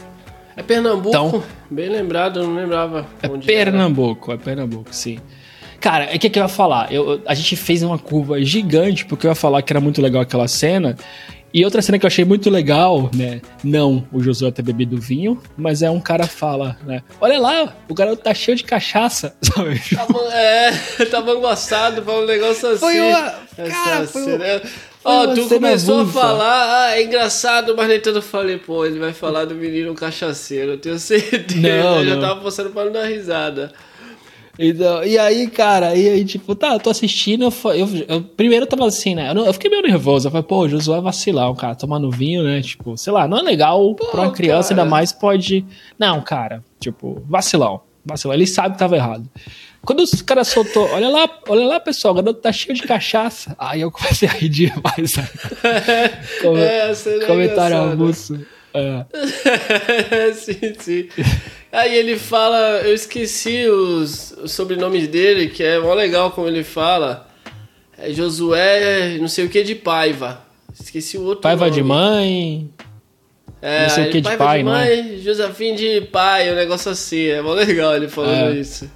É Pernambuco? Então- Bem lembrado, eu não lembrava. É onde era. Pernambuco, é Pernambuco, sim. Cara, é que que eu ia falar? Eu, a gente fez uma curva gigante, porque eu ia falar que era muito legal aquela cena. E outra cena que eu achei muito legal, né? Não o Josué ter bebido vinho, mas é um cara fala, né? Olha lá, o garoto tá cheio de cachaça, sabe? Tava, é, tava engraçado, foi um negócio assim. Foi uma- Essa cara, foi cena. uma- Ó, uma tu cena começou a falar, ah, é engraçado, mas nem tanto falei, pô, ele vai falar do menino cachaceiro, eu tenho certeza. Não, eu já não. tava postando pra não dar risada. Então, e aí, cara, e aí, tipo, tá, eu tô assistindo, eu, eu, eu- primeiro eu tava assim, né? Eu, não- eu fiquei meio nervoso. Eu falei, pô, o Josué é vacilar, um cara tomando vinho, né? Tipo, sei lá, não é legal pra uma criança, cara. ainda mais pode. Não, cara, tipo, vacilão. Vacilão. Ele sabe que tava errado. Quando os caras soltou, olha lá, olha lá, pessoal, o garoto tá cheio de cachaça. Aí eu comecei a rir demais. Come- É, é Comentário avulso. É. sim, sim. Aí ele fala, eu esqueci os, os sobrenomes dele, que é mó legal como ele fala. É Josué, não sei o que de Paiva. Esqueci o outro Paiva nome. de mãe. É, não sei o que de Paiva pai, de não é? mãe, Josefim de pai, um negócio assim. É mó legal ele falando É. isso.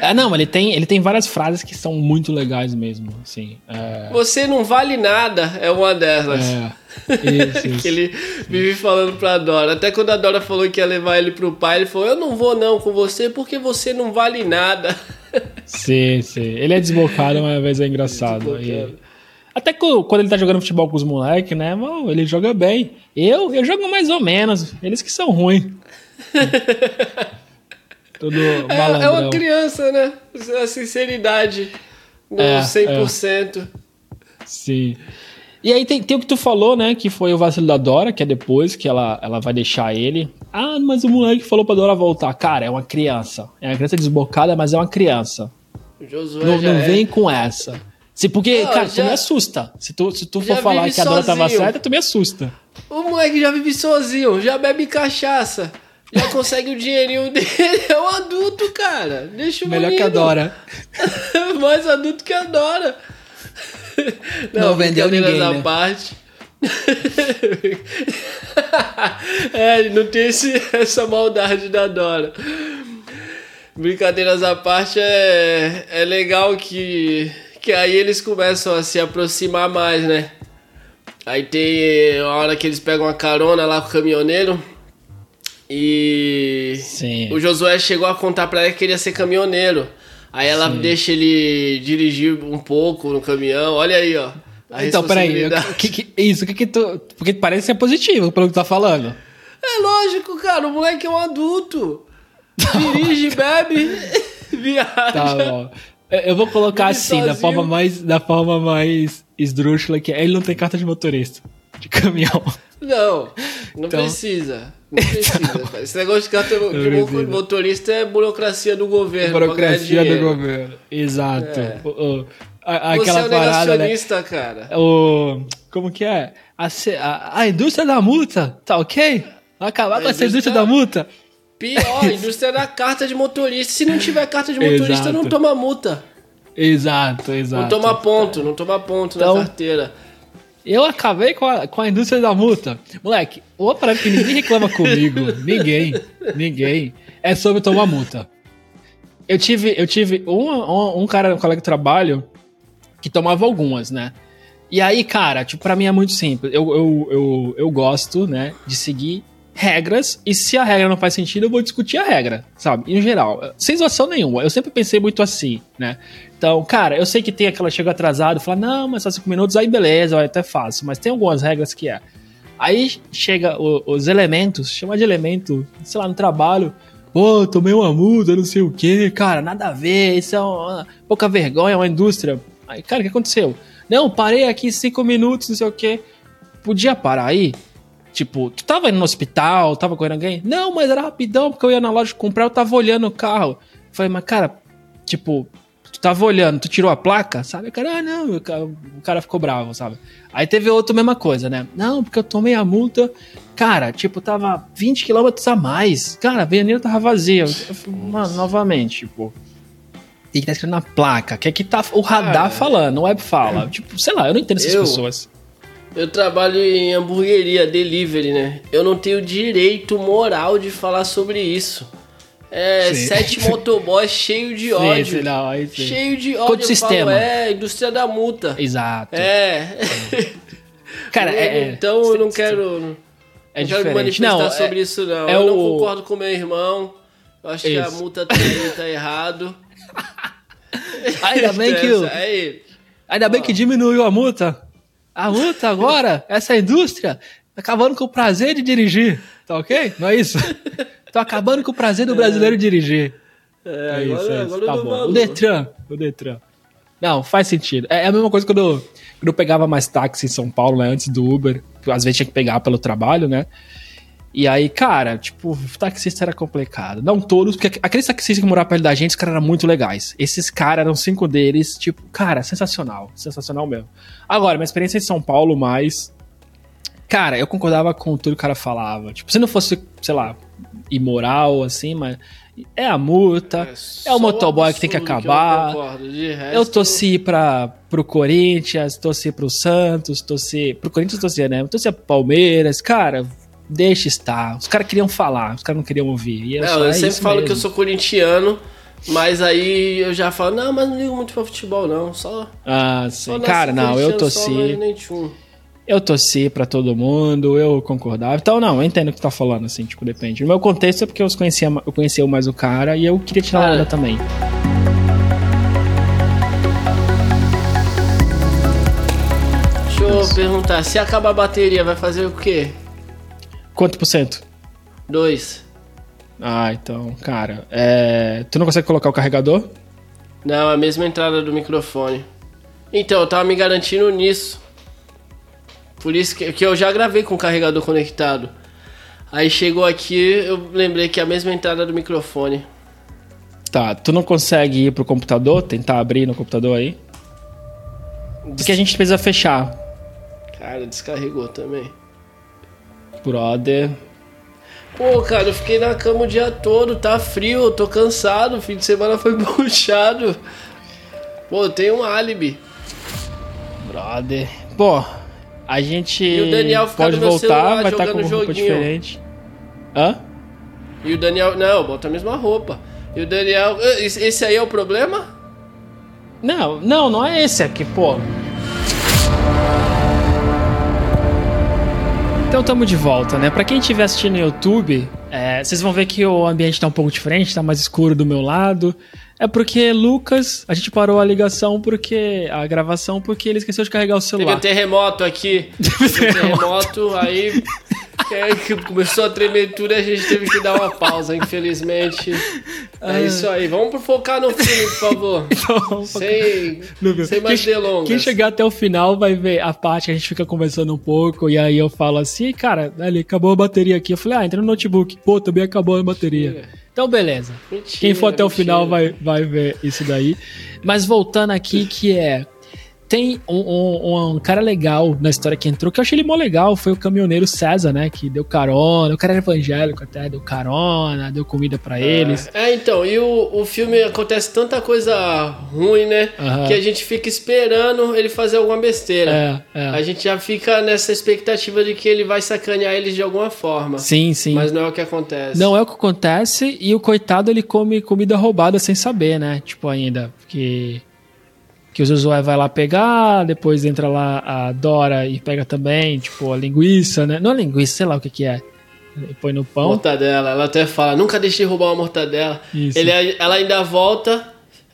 É, não, ele tem, ele tem várias frases que são muito legais mesmo, assim. É, Você não vale nada, é uma delas. é, isso, isso. Que ele vive falando pra Dora. Até quando a Dora falou que ia levar ele pro pai, ele falou: Eu não vou não com você porque você não vale nada. Sim, sim. Ele é desbocado, mas às vezes é engraçado. Desbocado. E- Até quando ele tá jogando futebol com os moleques, né? Mano, ele joga bem. Eu, eu jogo mais ou menos. Eles que são ruins. Tudo É, é uma criança, né? A sinceridade no É, 100%. Sim. E aí tem, tem o que tu falou, né? Que foi o vacilo da Dora, que é depois que ela, ela vai deixar ele. Ah, mas o moleque falou pra Dora voltar. Cara, é uma criança. É uma criança desbocada, mas é uma criança. Josué Não, não é. vem com essa. Se, porque, Não, cara, já- tu me assusta. Se tu, se tu for falar que a Dora tava sozinho. certa, tu me assusta. O moleque já vive sozinho, já bebe cachaça, já consegue o dinheirinho dele. É um adulto, cara. Deixa o Melhor que a menino. Dora. Mais adulto que a Dora. Não vendeu brincadeiras ninguém, à né? parte. é, não tem esse- essa maldade da Dora. Brincadeiras à parte, é, é legal que, que aí eles começam a se aproximar mais, né? Aí tem a hora que eles pegam a carona lá com o caminhoneiro. E Sim. o Josué chegou a contar pra ela que queria ser caminhoneiro. Aí ela deixa ele dirigir um pouco no caminhão. Olha aí, ó. Então, peraí. Que, que- isso, o que que tu... Porque parece ser positivo pelo que tu tá falando. É lógico, cara. O moleque é um adulto. Dirige, bebe, viaja. Tá bom. Eu- vou colocar Vive assim, da forma mais, da forma mais esdrúxula que é. Ele não tem carta de motorista. de caminhão. Não, não então... precisa. Precisa. Esse negócio de carta de motorista é burocracia do governo. Burocracia do governo. Exato. É. O, o, a, aquela Você é um parada, né? cara. O, como que é? A, a, a, indústria da multa, tá ok? Acabar com essa indústria da multa. Pior, a indústria da carta de motorista. Se não tiver carta de motorista, exato. não toma multa. Exato, exato. Não toma ponto, não toma ponto então, na carteira. Eu acabei com a, com a indústria da multa. Moleque, uma parada que ninguém reclama comigo, ninguém, ninguém, é sobre tomar multa. Eu tive, eu tive um, um, um cara, um colega de trabalho, que tomava algumas, né? E aí, cara, tipo, pra mim é muito simples. Eu, eu, eu, eu gosto, né, de seguir regras, e se a regra não faz sentido, eu vou discutir a regra, sabe? Em geral, sem noção nenhuma. Eu sempre pensei muito assim, né? Então, cara, eu sei que tem aquela chega atrasado, fala, não, mas só cinco minutos, aí beleza, é até fácil, mas tem algumas regras que é. Aí chega o, os elementos, chama de elemento, sei lá, no trabalho, pô, tomei uma multa, não sei o que, cara, nada a ver, isso é uma pouca vergonha, uma indústria. Aí, cara, o que aconteceu? Não, parei aqui cinco minutos, não sei o que. Podia parar aí? Tipo, tu tava indo no hospital, tava correndo alguém? Não, mas era rapidão, porque eu ia na loja comprar, eu tava olhando o carro. falei, mas cara, tipo, tu tava olhando, tu tirou a placa, sabe? O cara, ah, não, o cara ficou bravo, sabe? Aí teve outro, mesma coisa, né? Não, porque eu tomei a multa, cara, tipo, tava 20 km a mais. Cara, a avenida tava vazia. Eu falei, mano, novamente, tipo. E que tá escrito na placa, que é que tá o radar ah, falando, o web fala. Tipo, sei lá, eu não entendo essas eu, pessoas. Eu trabalho em hamburgueria, delivery, né? Eu não tenho direito moral de falar sobre isso. É, sim. sete motoboys cheio de ódio. Sim, não, sim. Cheio de ódio. Todo sistema. Falo, é, indústria da multa. Exato. É. Cara, é, então eu não quero. É não quero me manifestar não, sobre é, isso, não. É eu o... não concordo com meu irmão. Eu acho isso. que a multa tá, tá errado. Ainda bem que. O... Ainda bem que diminuiu a multa. A luta agora, essa indústria, tá acabando com o prazer de dirigir. Tá ok? Não é isso? Tô acabando com o prazer do brasileiro é. dirigir. É, é agora, isso, é isso. Tá bom. O Detran, o Detran. Não, faz sentido. É, é a mesma coisa quando eu, quando eu pegava mais táxi em São Paulo, né, antes do Uber. Às vezes tinha que pegar pelo trabalho, né? E aí, cara, tipo, o taxista era complicado. Não todos, porque aqueles taxistas que moravam perto da gente, os caras eram muito legais. Esses caras eram cinco deles, tipo, cara, sensacional. Sensacional mesmo. Agora, minha experiência em São Paulo, mais. Cara, eu concordava com tudo que o cara falava. Tipo, se não fosse, sei lá, imoral, assim, mas. É a multa, é, é o motoboy que tem que acabar. Que eu, resto... eu torci pra, pro Corinthians, torci pro Santos, torci. Pro Corinthians torcia, né? Torci pro Palmeiras. Cara, deixa estar. Os caras queriam falar, os caras não queriam ouvir. E eu, não, eu é sempre falo mesmo. que eu sou corintiano, mas aí eu já falo, não, mas não ligo muito pra futebol, não. Só. Ah, sim. Só cara, não, eu torci. Eu torci pra todo mundo, eu concordava. Então, não, eu entendo o que tá falando, assim, tipo, depende. No meu contexto é porque eu conhecia, eu conhecia mais o cara e eu queria tirar ah. onda também. Deixa eu perguntar, se acabar a bateria, vai fazer o quê? Quanto por cento? Dois. Ah, então, cara, é... tu não consegue colocar o carregador? Não, a mesma entrada do microfone. Então, eu tava me garantindo nisso. Por isso que, que eu já gravei com o carregador conectado. Aí chegou aqui, eu lembrei que é a mesma entrada do microfone. Tá, tu não consegue ir pro computador, tentar abrir no computador aí? Porque a gente precisa fechar. Cara, descarregou também. Brother. Pô, cara, eu fiquei na cama o dia todo, tá frio, eu tô cansado, o fim de semana foi puxado. Pô, tem um álibi. Brother. Pô, a gente e o Daniel pode voltar, vai estar tá com roupa joguinho. diferente. Hã? E o Daniel, não, bota a mesma roupa. E o Daniel, esse aí é o problema? Não, não, não é esse aqui, pô. Então estamos de volta, né? Para quem estiver assistindo no YouTube, é, vocês vão ver que o ambiente tá um pouco diferente, tá mais escuro do meu lado. É porque Lucas, a gente parou a ligação porque a gravação porque ele esqueceu de carregar o celular. Teve um terremoto aqui. Teve um terremoto, aí É, que começou a tremer tudo e a gente teve que dar uma pausa, infelizmente. É isso aí. Vamos focar no filme, por favor. Sem, sem mais quem, delongas. Quem chegar até o final vai ver a parte que a gente fica conversando um pouco. E aí eu falo assim, cara, ali acabou a bateria aqui. Eu falei, ah, entra no notebook. Pô, também acabou a bateria. Então, beleza. Mentira, Quem for até o mentira. final vai, vai ver isso daí. Mas voltando aqui, que é. Tem um, um- um cara legal na história que entrou, que eu achei ele mó legal, foi o caminhoneiro César, né? Que deu carona. O cara era evangélico até, deu carona, deu comida pra eles. É, então, e o, o filme acontece tanta coisa ruim, né? Que a gente fica esperando ele fazer alguma besteira. É, é. A gente já fica nessa expectativa de que ele vai sacanear eles de alguma forma. Sim, sim. Mas não é o que acontece. Não é o que acontece e o coitado ele come comida roubada sem saber, né? Tipo, ainda. Porque. Que o Josué vai lá pegar, depois entra lá a Dora e pega também, tipo, a linguiça, né? Não a linguiça, sei lá o que que é. E põe no pão. Mortadela, ela até fala, nunca deixe de roubar uma mortadela. Isso. Ele, ela ainda volta,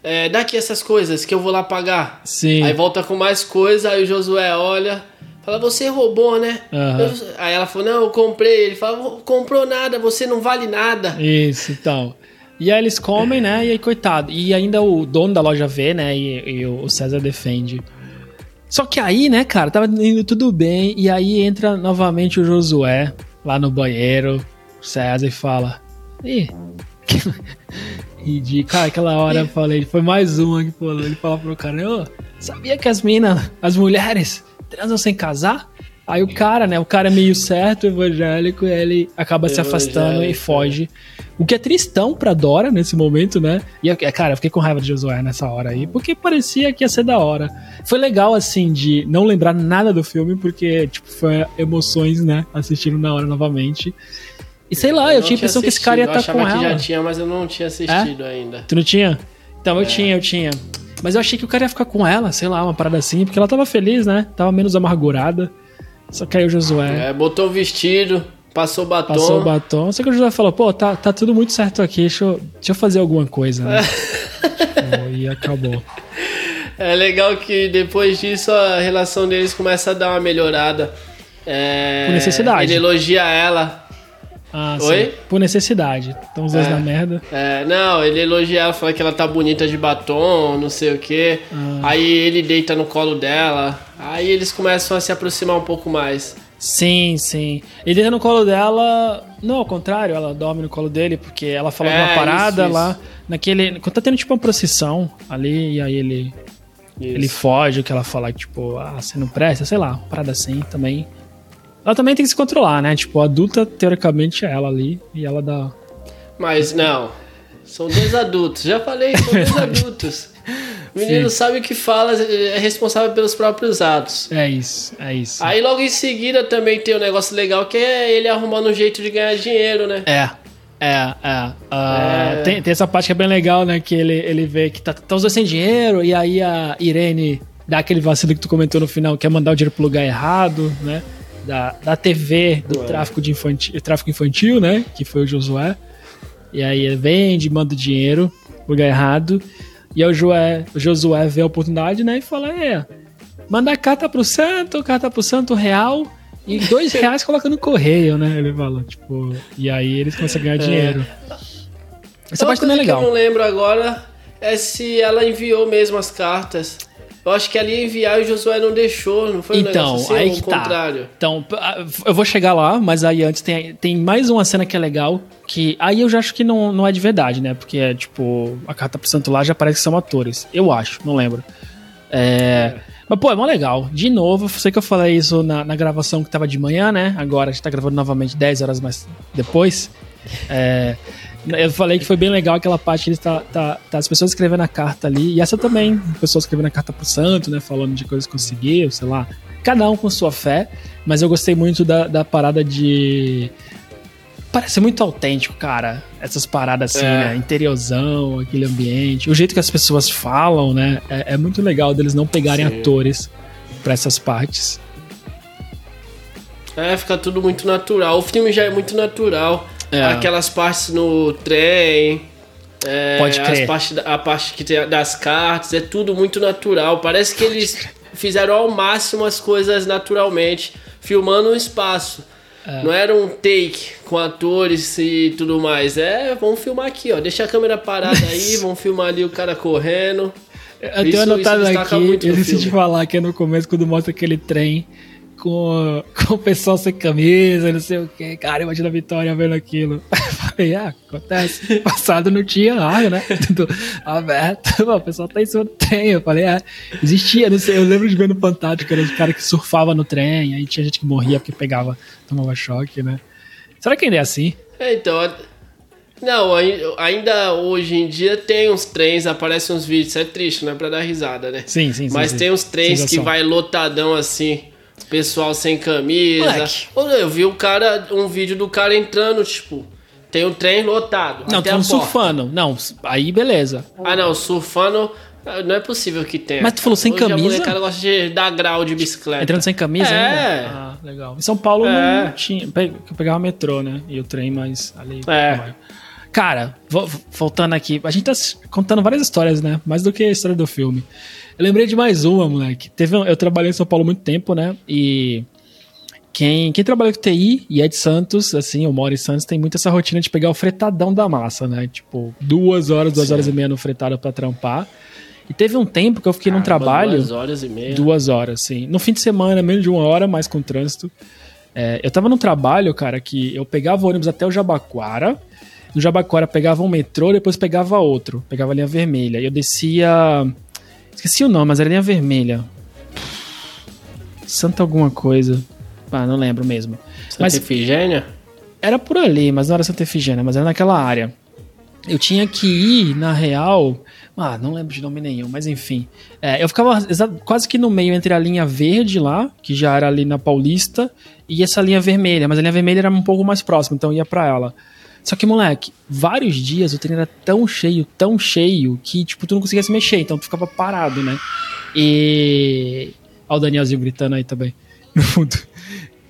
é, dá aqui essas coisas que eu vou lá pagar. Sim. Aí volta com mais coisa, aí o Josué olha, fala, você roubou, né? Eu- aí ela falou, não, eu comprei. Ele fala, comprou nada, você não vale nada. Isso, então. E aí eles comem, né? E aí, coitado. E ainda o dono da loja vê, né? E, e o César defende. Só que aí, né, cara, tava indo tudo bem. E aí entra novamente o Josué lá no banheiro. O César e fala: Ih, de, cara, aquela hora eu falei, foi mais uma que falou. Ele fala pro cara: Ô, sabia que as minas, as mulheres, transam sem casar? Aí o cara, né? O cara é meio certo, evangélico, e ele acaba se afastando e Evangélico, foge. O que é tristão pra Dora nesse momento, né? E, eu- cara, eu fiquei com raiva de Josué nessa hora aí, porque parecia que ia ser da hora. Foi legal, assim, de não lembrar nada do filme, porque, tipo, foi emoções, né? Assistindo na hora novamente. E sei lá, eu, não tinha a impressão que esse cara ia estar eu com ela. É? já tinha, mas eu não tinha assistido ainda. Tu não tinha? Então, eu tinha, eu tinha. Mas eu achei que o cara ia ficar com ela, sei lá, uma parada assim, porque ela tava feliz, né? Tava menos amargurada. Só aí o Josué É, botou o vestido, passou o batom. passou o batom. Só que o Josué falou, pô, tá, tá tudo muito certo aqui, deixa eu, deixa eu fazer alguma coisa, né? E acabou. É legal que depois disso a relação deles começa a dar uma melhorada. É, Por necessidade. Ele elogia ela. Ah, Oi? sim. Por necessidade. Estão os dois É. na merda. É, não, ele elogia ela, fala que ela tá bonita de batom, não sei o que. Ah. Aí ele deita no colo dela. Aí eles começam a se aproximar um pouco mais. Sim, sim. Ele deita no colo dela. Não, ao contrário, ela dorme no colo dele, porque ela fala É, uma parada isso, lá. Naquele. Quando tá tendo tipo uma procissão ali, e aí ele. Isso. Ele foge, que ela fala, tipo, ah, você não presta, sei lá, uma parada assim também. Ela também tem que se controlar, né? Tipo, a adulta, teoricamente, é ela ali, e ela dá. Mas não. São dois adultos. Já falei, são dois adultos. O menino Sim. sabe o que fala, é responsável pelos próprios atos. É isso, é isso. Aí logo em seguida também tem um negócio legal que é ele arrumando um jeito de ganhar dinheiro, né? É. É, é. Ah, É. Tem, tem essa parte que é bem legal, né? Que ele, ele vê que tá, tá os dois sem dinheiro, e aí a Irene dá aquele vacilo que tu comentou no final, que é mandar o dinheiro pro lugar errado, né? Da, da TV, do Ué. tráfico, de infantil, tráfico infantil, né? Que foi o Josué. E aí vende, manda dinheiro lugar errado. E aí o, Joé, o Josué vê a oportunidade, né? E fala: é, manda carta pro santo, carta pro santo real. E dois reais coloca no correio, né? Ele fala, tipo. E aí eles começam a ganhar dinheiro. Essa Uma parte também é coisa que eu não legal. lembro agora é se ela enviou mesmo as cartas. Eu acho que ela ia enviar e o Josué não deixou, não foi um Então, negócio assim, aí que o tá. contrário? Então, ah, eu vou chegar lá, mas aí antes tem, tem mais uma cena que é legal, que aí eu já acho que não, não é de verdade, né? Porque é tipo, a carta pro santo lá já parece que são atores. Eu acho, não lembro. É. Mas, pô, é mó legal. De novo, sei que eu falei isso na, na gravação que tava de manhã, né? Agora a gente tá gravando novamente 10 horas mais depois. É, eu falei que foi bem legal aquela parte que eles tá, tá, tá as pessoas escrevendo a carta ali. E essa também, pessoas escrevendo a carta pro santo, né? Falando de coisas que conseguiu, sei lá. Cada um com sua fé. Mas eu gostei muito da, da parada de. Parece muito autêntico, cara. Essas paradas assim, É. né? Interiorzão, aquele ambiente. O jeito que as pessoas falam, né? É, é muito legal deles não pegarem Sim. atores pra essas partes. É, fica tudo muito natural. O filme já é muito natural. É. Aquelas partes no trem. é, Pode crer. As partes, a parte que tem das cartas, é tudo muito natural. Parece que eles fizeram ao máximo as coisas naturalmente, filmando o espaço. É. Não era um take com atores e tudo mais. É, vamos filmar aqui, ó. Deixa a câmera parada aí, vamos filmar ali o cara correndo. Eu isso, tenho anotado aqui, eu esqueci de falar que é no começo, quando mostra aquele trem com, com o pessoal sem camisa, não sei o que. Cara, imagina a Vitória vendo aquilo. Falei, ah, acontece. Passado não tinha água, né? Tudo aberto. O pessoal tá em cima do trem. Eu falei, ah, existia, não sei. Eu lembro de ver no Fantástico, era os caras que surfavam no trem, aí tinha gente que morria porque pegava, tomava choque, né? Será que ainda é assim? É, então, não, ainda hoje em dia tem uns trens, aparecem uns vídeos, isso é triste, não é pra dar risada, né? Sim, sim, Mas sim, tem uns trens Sensação. que vai lotadão assim, pessoal sem camisa. Moleque. Eu vi o cara, um vídeo do cara entrando, tipo, tem um trem lotado. Não, tem surfando. Não, aí beleza. Ah, não, surfando. Não é possível que tenha. Mas tu falou sem Hoje camisa? O cara gosta de dar grau de bicicleta. Entrando sem camisa? É. Ainda? Ah, legal. Em São Paulo é. não tinha. Eu pegava metrô, né? E o trem, mas ali. É. Cara, voltando aqui, a gente tá contando várias histórias, né? Mais do que a história do filme. Eu lembrei de mais uma, moleque. Teve, eu trabalhei em São Paulo muito tempo, né? E quem, quem trabalha com TI e é de Santos, assim, eu moro em Santos, tem muito essa rotina de pegar o fretadão da massa, né? Tipo, duas horas, duas Sim. horas e meia no fretado pra trampar. E teve um tempo que eu fiquei num trabalho. Duas horas e meia. Duas horas, sim. No fim de semana, menos de uma hora, mais com trânsito. É, eu tava num trabalho, cara, que eu pegava ônibus até o Jabaquara no Jabaquara pegava um metrô, depois pegava outro. Pegava a linha vermelha. E eu descia. Esqueci o nome, mas era linha vermelha. Santa alguma coisa. Ah, não lembro mesmo. Santa mas, Efigênia? Era por ali, mas não era Santa Efigênia, mas era naquela área. Eu tinha que ir, na real. Ah, não lembro de nome nenhum, mas enfim. É, eu ficava quase que no meio entre a linha verde lá, que já era ali na Paulista, e essa linha vermelha. Mas a linha vermelha era um pouco mais próxima, então eu ia pra ela. Só que, moleque, vários dias o trem era tão cheio, tão cheio, que, tipo, tu não conseguia se mexer, então tu ficava parado, né? E. Olha o Danielzinho gritando aí também, no fundo.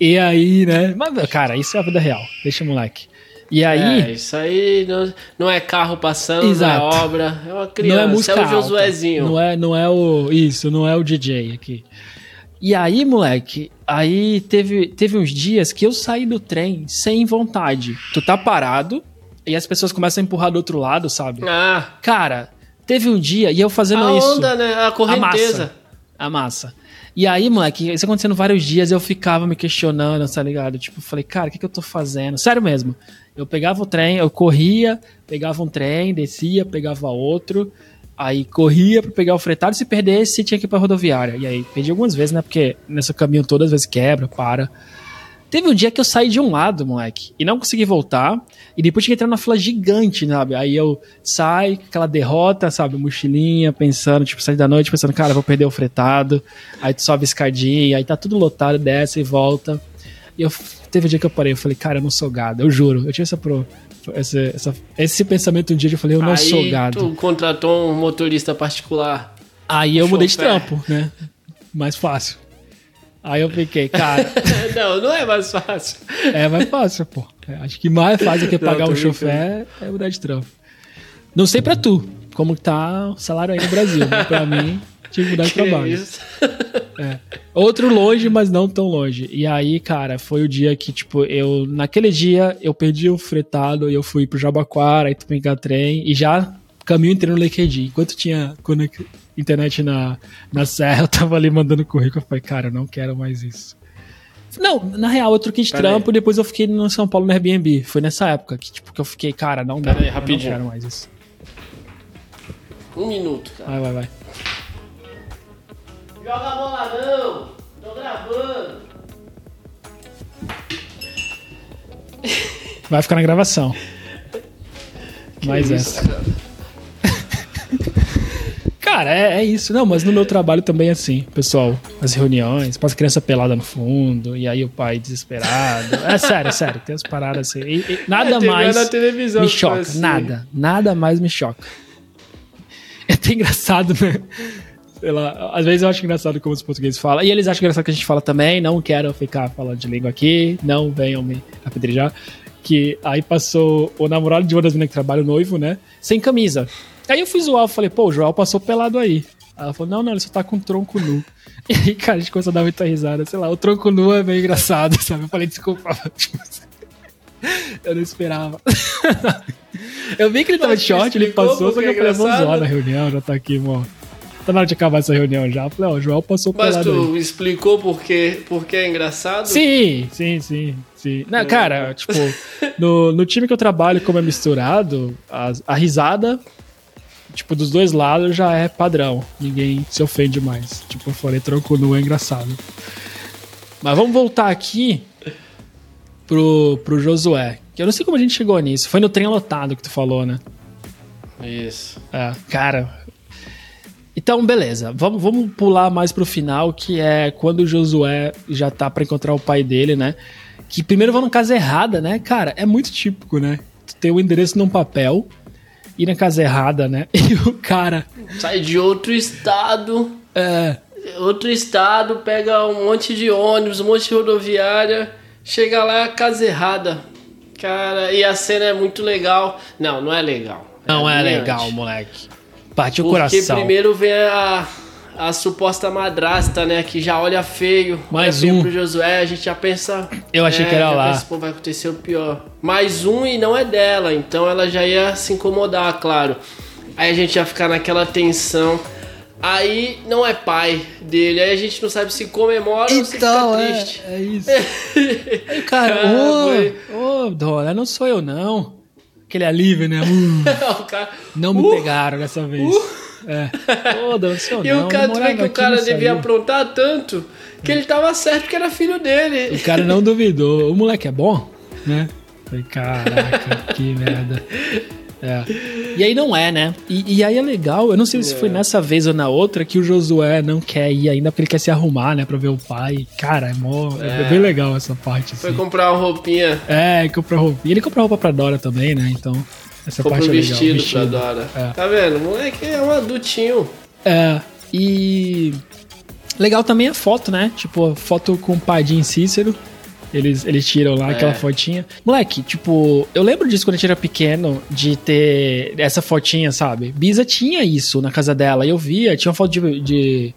E aí, né? Mas, cara, isso é a vida real. Deixa o moleque. E aí. É, isso aí não, não é carro passando, Exato. não é obra, é uma criança, não é, música é o Josuézinho. Não é, não é o. Isso, não é o DJ aqui. E aí, moleque, aí teve, teve uns dias que eu saí do trem sem vontade. Tu tá parado e as pessoas começam a empurrar do outro lado, sabe? Ah. Cara, teve um dia e eu fazendo a isso. A onda, né? A correnteza. A massa. A massa. E aí, moleque, isso acontecendo vários dias, eu ficava me questionando, tá ligado? Tipo, falei, cara, o que, que eu tô fazendo? Sério mesmo. Eu pegava o trem, eu corria, pegava um trem, descia, pegava outro. Aí corria para pegar o fretado, se perdesse, tinha que ir pra rodoviária. E aí perdi algumas vezes, né? Porque nesse caminho todas as vezes quebra, para. Teve um dia que eu saí de um lado, moleque, e não consegui voltar. E depois tinha que entrar numa fila gigante, sabe? Aí eu saio, aquela derrota, sabe? Mochilinha, pensando, tipo, sair da noite, pensando, cara, vou perder o fretado. Aí tu sobe a escadinha, aí tá tudo lotado, desce e volta. E eu, teve um dia que eu parei, eu falei, cara, eu não sou gado, eu juro. Eu tinha essa, pro, esse, essa, esse pensamento um dia eu falei, eu não Aí sou gado. Tu contratou um motorista particular. Aí eu mudei de trampo, né? Mais fácil. Aí eu fiquei, cara. não, não é mais fácil. É mais fácil, pô. É, acho que mais fácil que pagar um chofer é mudar de trampo. Não sei pra tu, como tá o salário aí no Brasil. Né? Pra mim, tive que mudar de trabalho. Isso? É. Outro longe, mas não tão longe. E aí, cara, foi o dia que, tipo, eu. Naquele dia, eu perdi o fretado e eu fui pro Jabaquara, aí tu pegar trem e já caminho inteiro no LinkedIn. Enquanto tinha internet na, na serra, eu tava ali mandando currículo. Eu falei, cara, eu não quero mais isso. Não, na real, eu troquei de Pera trampo e depois eu fiquei no São Paulo no Airbnb. Foi nessa época que, tipo, que eu fiquei, cara, não dá. Pera aí, rapidinho. não quero mais isso. Um minuto, cara. Vai, vai, vai. Joga a bola não! Tô gravando! Vai ficar na gravação. Que Mais isso, essa. Cara, cara é, é, isso. Não, mas no meu trabalho também é assim, pessoal. As reuniões, passa criança pelada no fundo, e aí o pai desesperado. É sério, sério. Tem as paradas assim. E, e nada é, mais me choca. Assim. Nada. Nada mais me choca. É até engraçado, né? Lá, às vezes eu acho engraçado como os portugueses falam. E eles acham engraçado que a gente fala também. Não quero ficar falando de língua aqui. Não venham me apedrejar. Que aí passou o namorado de uma das meninas que trabalha, o noivo, né? Sem camisa. Aí eu fui zoar, eu falei, pô, o Joel passou pelado aí. Ela falou, não, não, ele só tá com tronco nu. E aí, cara, a gente começou a dar muita risada. Sei lá, o tronco nu é meio engraçado, sabe? Eu falei, desculpa. Tipo, eu não esperava. eu vi que ele tava de short, ele passou, só que eu falei, vamos zoar na reunião, já tá aqui, mano. Tá na hora de acabar essa reunião já. Eu falei, ó, o Joel passou Mas tu aí. explicou por que, por que é engraçado? Sim, sim, sim. sim. Não, cara, tipo, no, no time que eu trabalho, como é misturado, a, a risada tipo, dos dois lados já é padrão. Ninguém se ofende mais. Tipo, eu falei, tronco nu é engraçado. Mas vamos voltar aqui pro, pro Josué. Que eu não sei como a gente chegou nisso. Foi no trem lotado que tu falou, né? Isso. É, cara, então, beleza. Vamos, vamos pular mais pro final, que é quando o Josué já tá para encontrar o pai dele, né? Que primeiro vão na casa errada, né? Cara, é muito típico, né? Tu tem o endereço num papel, ir na casa errada, né? E o cara. Sai de outro estado. É. Outro estado, pega um monte de ônibus, um monte de rodoviária, chega lá, casa errada. Cara, e a cena é muito legal. Não, não é legal. Não é, é legal, moleque. Partiu o coração. Porque primeiro vem a, a suposta madrasta, né? Que já olha feio. Mais um. pro Josué, a gente já pensa. Eu achei é, que era lá. Pensa, Pô, vai acontecer o pior. Mais um e não é dela. Então ela já ia se incomodar, claro. Aí a gente ia ficar naquela tensão. Aí não é pai dele, aí a gente não sabe se comemora então, ou se fica então, é, triste. É, é isso. cara, ô, ô, Dora, não sou eu não aquele alívio, né? Uh, cara, não me uh, pegaram dessa vez. Uh. É. Dançou, e não, o cara, tu vê que o cara devia aprontar tanto que ele tava certo que era filho dele. O cara não duvidou. O moleque é bom, né? Falei, caraca, que merda. É. E aí não é, né? E, e aí é legal, eu não sei se foi é. nessa vez ou na outra que o Josué não quer ir ainda porque ele quer se arrumar, né? Pra ver o pai. Cara, é, mó, é. é bem legal essa parte. Foi assim. comprar uma roupinha. É, comprar roupinha. Ele comprou roupa pra Dora também, né? Então, essa parte é legal. vestido, vestido pra Dora. É. Tá vendo? O moleque é um adultinho. É, e... Legal também a foto, né? Tipo, foto com o pai de Cícero. Eles, eles tiram lá é. aquela fotinha. Moleque, tipo, eu lembro disso quando a gente era pequeno, de ter essa fotinha, sabe? Bisa tinha isso na casa dela. E eu via, tinha uma foto de, de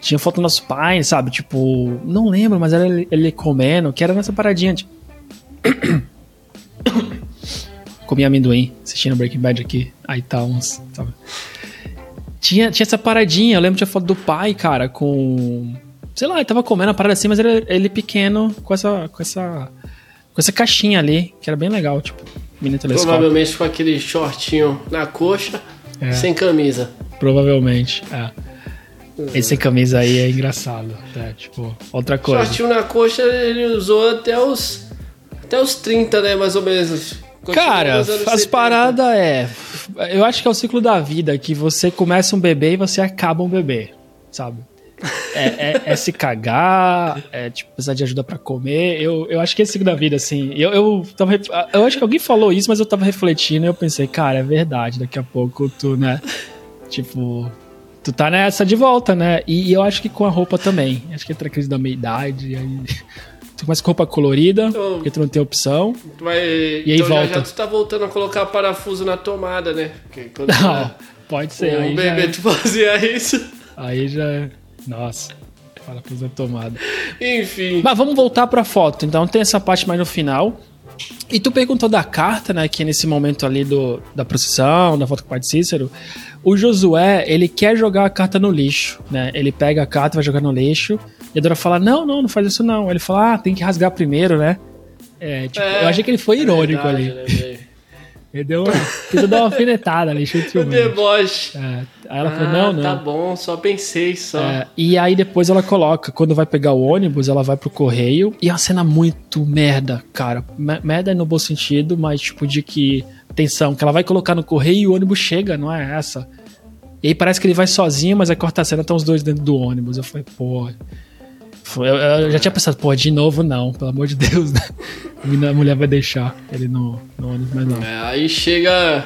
tinha foto do nosso pai, sabe? Tipo, não lembro, mas era ele, ele comendo, que era nessa paradinha. Tipo... Comia amendoim, assistindo Breaking Bad aqui. Aí tá uns, sabe? Tinha, tinha essa paradinha, eu lembro de a foto do pai, cara, com Sei lá, ele tava comendo a parada assim, mas ele, ele pequeno com essa, com essa. Com essa caixinha ali, que era bem legal, tipo, mini telescópio. Provavelmente com aquele shortinho na coxa, é. sem camisa. Provavelmente, é. Esse sem camisa aí é engraçado, né? Tipo, outra coisa. Shortinho na coxa ele usou até os. Até os 30, né? Mais ou menos. Continua Cara, as paradas é. Eu acho que é o ciclo da vida, que você começa um bebê e você acaba um bebê, sabe? É, é, é, se cagar, é tipo, precisar de ajuda para comer. Eu, eu acho que é esse ciclo da vida, assim. Eu, eu, tava, eu acho que alguém falou isso, mas eu tava refletindo e eu pensei, cara, é verdade, daqui a pouco tu, né? Tipo, tu tá nessa de volta, né? E, e eu acho que com a roupa também. Acho que entra a crise da meia-idade, aí. Tu começa com roupa colorida, então, porque tu não tem opção. Vai, e aí então volta. Já, já tu tá voltando a colocar parafuso na tomada, né? não, pode ser. O bebê tu fazia isso. Aí já. É. Nossa. Parafuso tomada. Enfim. Mas vamos voltar pra foto. Então tem essa parte mais no final. E tu perguntou da carta, né? Que é nesse momento ali do, da procissão, da foto com o pai de Cícero. O Josué, ele quer jogar a carta no lixo, né? Ele pega a carta, vai jogar no lixo. E a Dora fala: Não, não, não faz isso não. Ele fala: Ah, tem que rasgar primeiro, né? É, tipo, é, eu achei que ele foi irônico é verdade, ali. Ele deu uma, tentou dar uma alfinetada ali, cheio de deboche. É. Aí ela ah, falou, não, não. Tá bom, só pensei só. É, e aí depois ela coloca, quando vai pegar o ônibus, ela vai pro correio. E é uma cena muito merda, cara. Merda no bom sentido, mas tipo de que. Atenção, que ela vai colocar no correio e o ônibus chega, não é essa? E aí parece que ele vai sozinho, mas aí corta a cena, estão os dois dentro do ônibus. Eu falei, pô. Eu, eu, já tinha pensado, pô, de novo não, pelo amor de Deus, né? A mulher vai deixar ele no, no ônibus, mas não. É, aí chega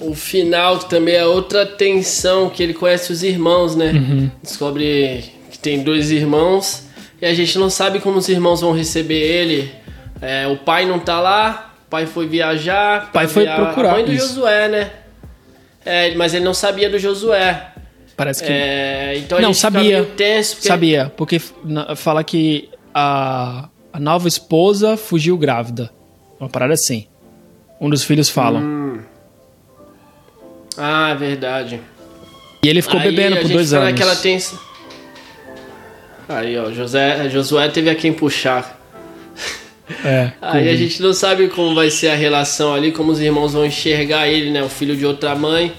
o final, que também é outra tensão, que ele conhece os irmãos, né? Uhum. Descobre que tem dois irmãos e a gente não sabe como os irmãos vão receber ele. É, o pai não tá lá, o pai foi viajar. O pai foi procurar. A mãe do isso. Josué, né? É, mas ele não sabia do Josué. Parece que. É, então não, fica sabia. porque- Sabia, porque fala que a, a nova esposa fugiu grávida. Uma parada assim. Um dos filhos falam. Hum. Ah, verdade. E ele ficou Aí bebendo por dois anos. Aí, ó, José, Josué teve a quem puxar. É, Aí a gente não sabe como vai ser a relação ali, como os irmãos vão enxergar ele, né? O filho de outra mãe.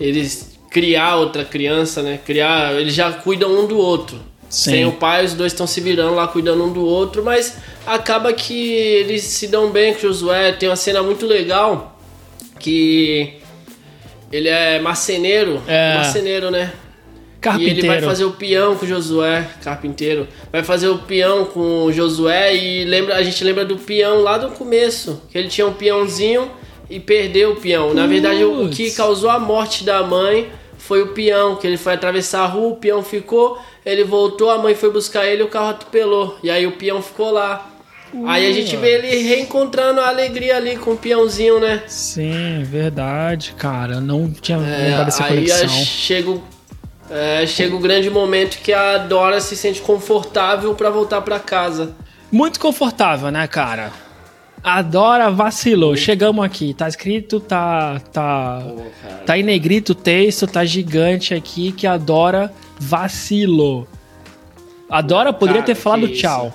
Eles criar outra criança, né? Criar. Eles já cuidam um do outro. Sim. Sem o pai, os dois estão se virando lá cuidando um do outro, mas acaba que eles se dão bem com o Josué. Tem uma cena muito legal que ele é marceneiro. É. Marceneiro, né? E Carpinteiro. ele vai fazer o peão com o Josué, carpinteiro. Vai fazer o peão com o Josué e lembra, a gente lembra do peão lá do começo, que ele tinha um peãozinho e perdeu o peão. Na verdade, o que causou a morte da mãe foi o peão, que ele foi atravessar a rua, o peão ficou, ele voltou, a mãe foi buscar ele, o carro atropelou. E aí o peão ficou lá. Aí a gente vê ele reencontrando a alegria ali com o peãozinho, né? Sim, verdade, cara. Não tinha É, dessa aí conexão. é, chega, o- é, chega o grande momento que a Dora se sente confortável pra voltar pra casa. Muito confortável, né, cara? A Dora vacilou. Chegamos aqui. Tá escrito, tá. Tá, cara. tá em negrito o texto, tá gigante aqui que a Dora vacilou. A Dora poderia Cara, ter falado tchau.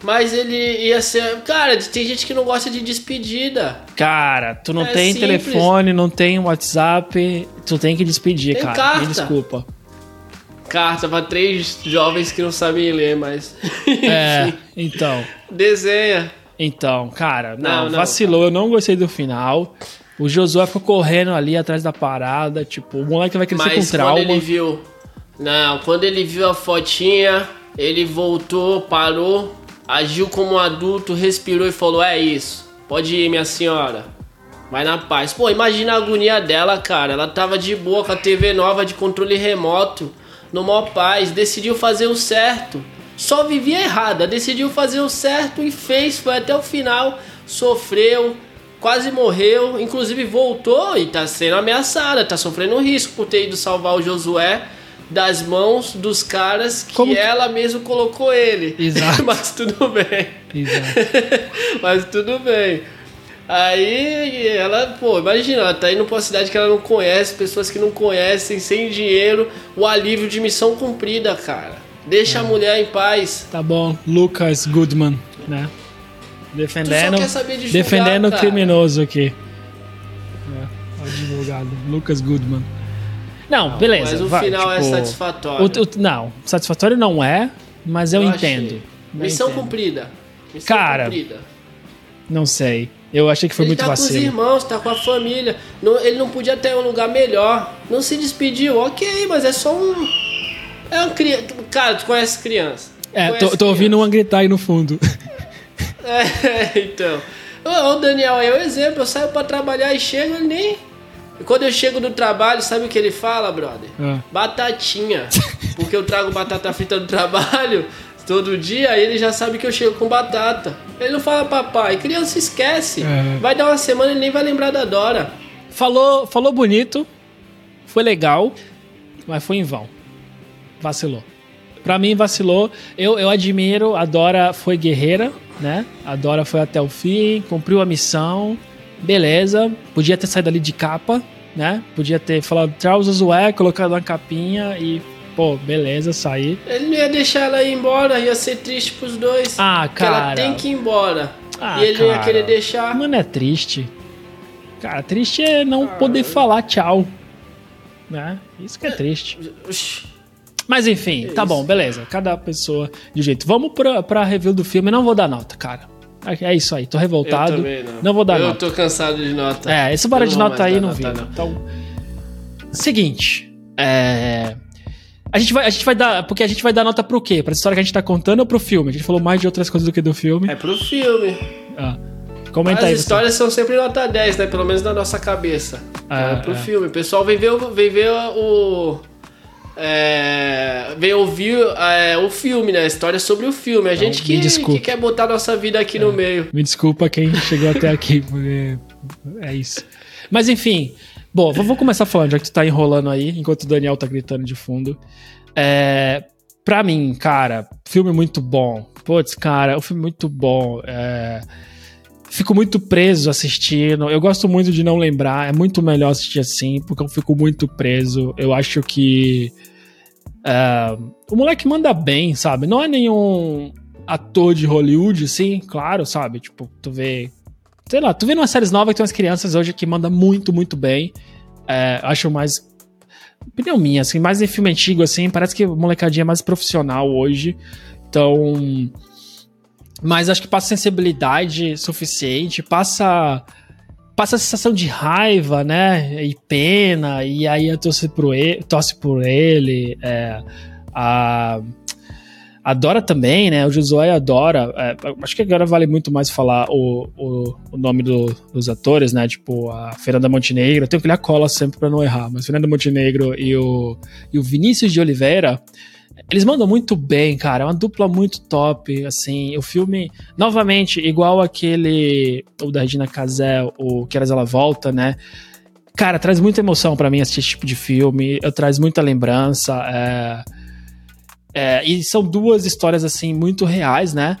Mas ele ia ser. Cara, tem gente que não gosta de despedida. Cara, tu não É tem simples. telefone, não tem WhatsApp, tu tem que despedir, Tem cara. carta. Me desculpa. Carta pra três jovens que não sabem ler, mas. É, então. desenha. Então, cara, não, Não, não. vacilou, eu não gostei do final. O Josué ficou correndo ali atrás da parada, tipo, o moleque vai crescer Mas com quando trauma. ele viu. Não, quando ele viu a fotinha, ele voltou, parou, agiu como um adulto, respirou e falou: É isso, pode ir, minha senhora. Vai na paz. Pô, imagina a agonia dela, cara. Ela tava de boa com a TV nova de controle remoto, no maior paz, decidiu fazer o certo. Só vivia errada, decidiu fazer o certo e fez, foi até o final, sofreu, quase morreu, inclusive voltou e tá sendo ameaçada, tá sofrendo um risco por ter ido salvar o Josué das mãos dos caras que Como que- ela mesmo colocou ele. Exato. Mas tudo bem. Exato. Mas tudo bem. Aí ela, pô, imagina, ela tá indo pra uma cidade que ela não conhece, pessoas que não conhecem, sem dinheiro, o alívio de missão cumprida, cara. Deixa a É. mulher em paz. Tá bom, Lucas Goodman, né? Defendendo, de julgar, defendendo o cara. criminoso aqui. É, o advogado, Lucas Goodman. Não, beleza. Mas o vai, final é tipo, satisfatório. o- o- não, satisfatório não é, mas eu, Eu entendo. Eu Missão entendo. cumprida. Missão Cara, cumprida. Não sei. Eu achei que foi ele muito tá com os vacilo. irmãos, tá com a família. Não- ele não podia ter um lugar melhor. Não se despediu, ok, mas é só um. É um criança. Cara, tu conhece criança. É, Conhece tô, tô ouvindo uma gritar aí no fundo. É, então. O Daniel é o exemplo. Eu saio pra trabalhar e chego, ele nem. E quando eu chego do trabalho, sabe o que ele fala, brother? Ah. Batatinha. Porque eu trago batata frita do trabalho todo dia, aí ele já sabe que eu chego com batata. Ele não fala papai. Criança esquece. É. Vai dar uma semana e nem vai lembrar da Dora. Falou, falou bonito, foi legal, mas foi em vão. Vacilou. Pra mim, vacilou. Eu, eu admiro, a Dora foi guerreira, né? A Dora foi até o fim, cumpriu a missão, beleza. Podia ter saído ali de capa, né? Podia ter falado tchau, Josué, colocado uma capinha e, pô, beleza, sair. Ele não ia deixar ela ir embora, ia ser triste pros dois. Ah, Porque ela cara. tem que ir embora. Ah, e ele não ia cara. querer deixar. Mano, é triste. Cara, triste é não poder falar tchau. Né? Isso que é triste. Mas enfim, tá bom, beleza. Cada pessoa de jeito. Vamos pra, pra review do filme. Não vou dar nota, cara. É é isso aí, tô revoltado. Eu também não. vou dar eu nota. tô cansado de nota. É, esse bora Eu de não nota aí não vi. não. Então. Seguinte. É. A gente, vai, a gente vai dar. Porque a gente vai dar nota pro quê? Pra história que a gente tá contando ou pro filme? A gente falou mais de outras coisas do que do filme. É pro filme. Ah. Comenta As aí. você. histórias são sempre nota 10, né? Pelo menos na nossa cabeça. É, É, pro é. filme. O pessoal vem ver, vem ver o. É, vem ouvir é, o filme, né? A história sobre o filme. A gente que, que quer botar nossa vida aqui no meio. Me desculpa quem chegou até aqui, porque é isso. Mas enfim, Bom, vou começar falando, já que tu tá enrolando aí, enquanto o Daniel tá gritando de fundo. É, pra mim, cara, filme muito bom. Putz, cara, o um filme muito bom. É, fico muito preso assistindo. Eu gosto muito de não lembrar. É muito melhor assistir assim, porque eu fico muito preso. Eu acho que. É, o moleque manda bem, sabe? Não é nenhum ator de Hollywood, assim, claro, sabe? Tipo, tu vê. Sei lá, tu vê umas séries novas que tem umas crianças hoje que mandam muito, muito bem. É, acho mais. Opinião minha, assim, mais em filme antigo, assim, parece que a molecadinha é mais profissional hoje. Então. Mas acho que passa sensibilidade suficiente, passa. Passa a sensação de raiva, né? E pena, e aí eu torce, ele, torce por ele. É, a adora também, né? O Josué adora. É, acho que agora vale muito mais falar o, o, o nome do, dos atores, né? Tipo, a Fernanda Montenegro. Eu tenho que ler a cola sempre pra não errar, mas Fernanda Montenegro e o, e o Vinícius de Oliveira. Eles mandam muito bem, cara. É uma dupla muito top. Assim, o filme, novamente, igual aquele. O da Regina Casé, o Que Eras Ela Volta, né? Cara, traz muita emoção para mim assistir esse tipo de filme. Eu traz muita lembrança. É é, e são duas histórias, assim, muito reais, né?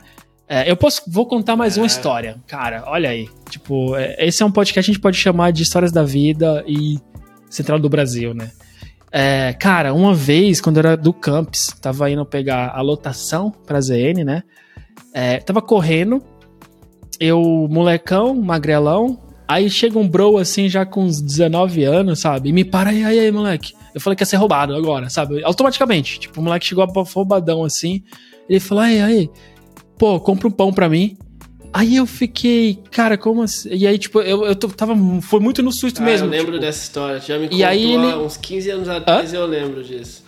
É, eu posso, vou contar mais é. uma história. Cara, olha aí. Tipo, é, esse é um podcast que a gente pode chamar de Histórias da Vida e Central do Brasil, né? É, cara, uma vez, quando eu era do Campus, tava indo pegar a lotação pra ZN, né? É, tava correndo, eu, molecão, magrelão, aí chega um bro assim, já com uns 19 anos, sabe? E me para aí, aí, aí, moleque. Eu falei que ia ser roubado agora, sabe? Automaticamente. Tipo, o moleque chegou roubadão assim. Ele falou: aí, aí, pô, compra um pão pra mim. Aí eu fiquei, cara, como assim? E aí, tipo, eu, eu tava. Foi muito no susto ah, mesmo. Eu lembro tipo, dessa história. Já me contou e aí ele... uns 15 anos atrás Hã? eu lembro disso.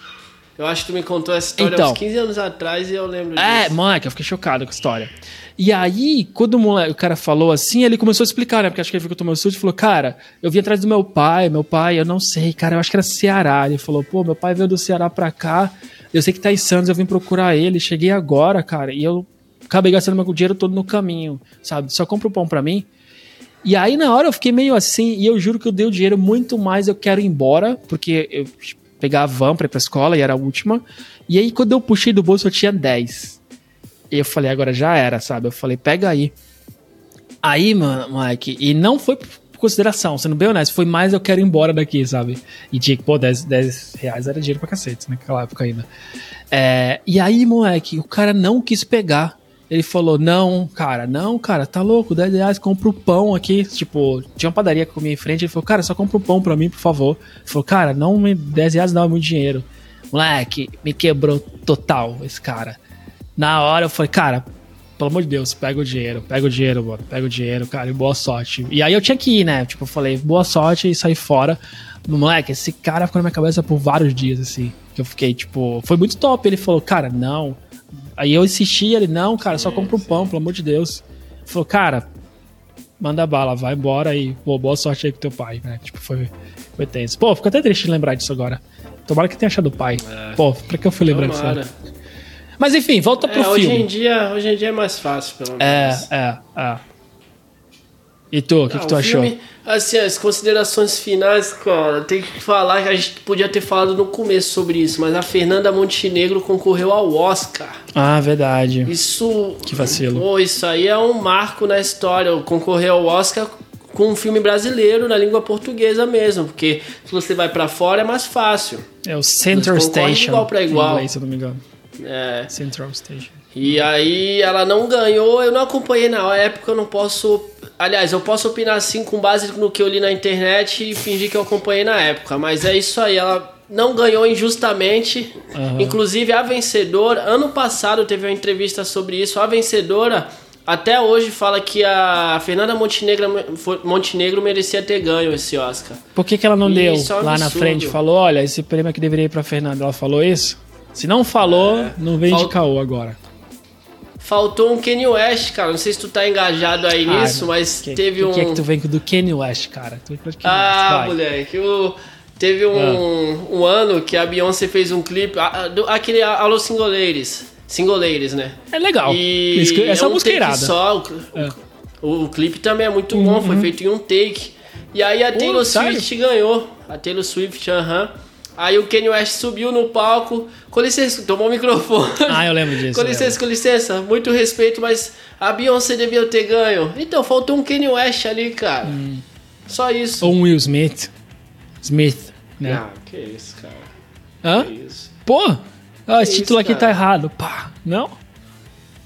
Eu acho que tu me contou essa história então, uns 15 anos atrás e eu lembro é, disso. É, moleque, eu fiquei chocado com a história. E aí, quando o, moleque, o cara falou assim, ele começou a explicar, né? Porque acho que ele ficou tomando susto e falou: Cara, eu vim atrás do meu pai, meu pai, eu não sei, cara, eu acho que era Ceará. Ele falou: Pô, meu pai veio do Ceará pra cá, eu sei que tá em Santos, eu vim procurar ele, cheguei agora, cara, e eu acabei gastando meu dinheiro todo no caminho, sabe? Só compra o pão pra mim. E aí, na hora, eu fiquei meio assim, e eu juro que eu dei o dinheiro muito mais, eu quero ir embora, porque eu pegar a van pra ir pra escola e era a última. E aí, quando eu puxei do bolso, eu tinha 10. E eu falei, agora já era, sabe? Eu falei, pega aí. Aí, mano, Mike, e não foi por consideração, sendo bem honesto, foi mais eu quero ir embora daqui, sabe? E tinha que, pô, 10, 10 reais era dinheiro pra cacete, naquela época ainda. É, e aí, moleque, o cara não quis pegar. Ele falou: Não, cara, não, cara, tá louco, 10 reais, compra o pão aqui. Tipo, tinha uma padaria que comia em frente. Ele falou: Cara, só compra o pão pra mim, por favor. Ele falou: Cara, não, 10 reais não é muito dinheiro. Moleque, me quebrou total esse cara. Na hora eu falei, cara, pelo amor de Deus, pega o dinheiro, pega o dinheiro, mano, pega o dinheiro, cara, e boa sorte. E aí eu tinha que ir, né? Tipo, eu falei, boa sorte e saí fora. Moleque, esse cara ficou na minha cabeça por vários dias, assim. Que eu fiquei, tipo, foi muito top. Ele falou, cara, não. Aí eu insisti, ele, não, cara, só compra um pão, pelo amor de Deus. Ele falou, cara, manda bala, vai embora e, pô, boa sorte aí com teu pai, né? Tipo, foi, foi tenso. Pô, fico até triste de lembrar disso agora. Tomara que tenha achado o pai. É. Pô, pra que eu fui lembrar disso? Mas enfim, volta pro é, hoje filme. Em dia, hoje em dia é mais fácil, pelo é, menos. É, é, é. E tu, o que, que tu achou? Assim, as considerações finais, cara, tem que falar que a gente podia ter falado no começo sobre isso, mas a Fernanda Montenegro concorreu ao Oscar. Ah, verdade. Isso. Que vacilo. Pô, isso aí é um marco na história. Concorrer ao Oscar com um filme brasileiro na língua portuguesa mesmo, porque se você vai para fora é mais fácil. É o Center Station. Igual para igual. Em inglês, se não me engano. É. Central Station. E aí ela não ganhou, eu não acompanhei na época, eu não posso. Aliás, eu posso opinar assim com base no que eu li na internet e fingir que eu acompanhei na época, mas é isso aí, ela não ganhou injustamente. Uhum. Inclusive a vencedora, ano passado teve uma entrevista sobre isso, a vencedora até hoje fala que a Fernanda Montenegro, Montenegro merecia ter ganho esse Oscar. Por que, que ela não e deu é um lá na frente? Falou, olha, esse prêmio aqui deveria ir pra Fernanda. Ela falou isso? Se não falou, é. não vem Falt... de caô agora. Faltou um Kanye West, cara. Não sei se tu tá engajado aí cara, nisso, mas que, teve que um. O que é que tu vem do Kanye West, cara? Tu Kanye ah, West. moleque. O... Teve um, ah. um ano que a Beyoncé fez um clipe. Aquele Alô Singoleiros. Singoleiros, né? É legal. E essa é um música é irada. Só, o, é. o, o, clipe também é muito uhum. bom, foi uhum. feito em um take. E aí a Taylor Swift ganhou. A Taylor Swift, aham. Aí o Kanye West subiu no palco. Com licença, tomou o microfone. Ah, eu lembro disso. com licença, com licença. Muito respeito, mas a Beyoncé devia ter ganho. Então, faltou um Kanye West ali, cara. Hum. Só isso. Ou um Will Smith. Smith, né? Ah, que isso, cara. Hã? Que isso. Pô, ah, esse título aqui tá errado. Pá, não?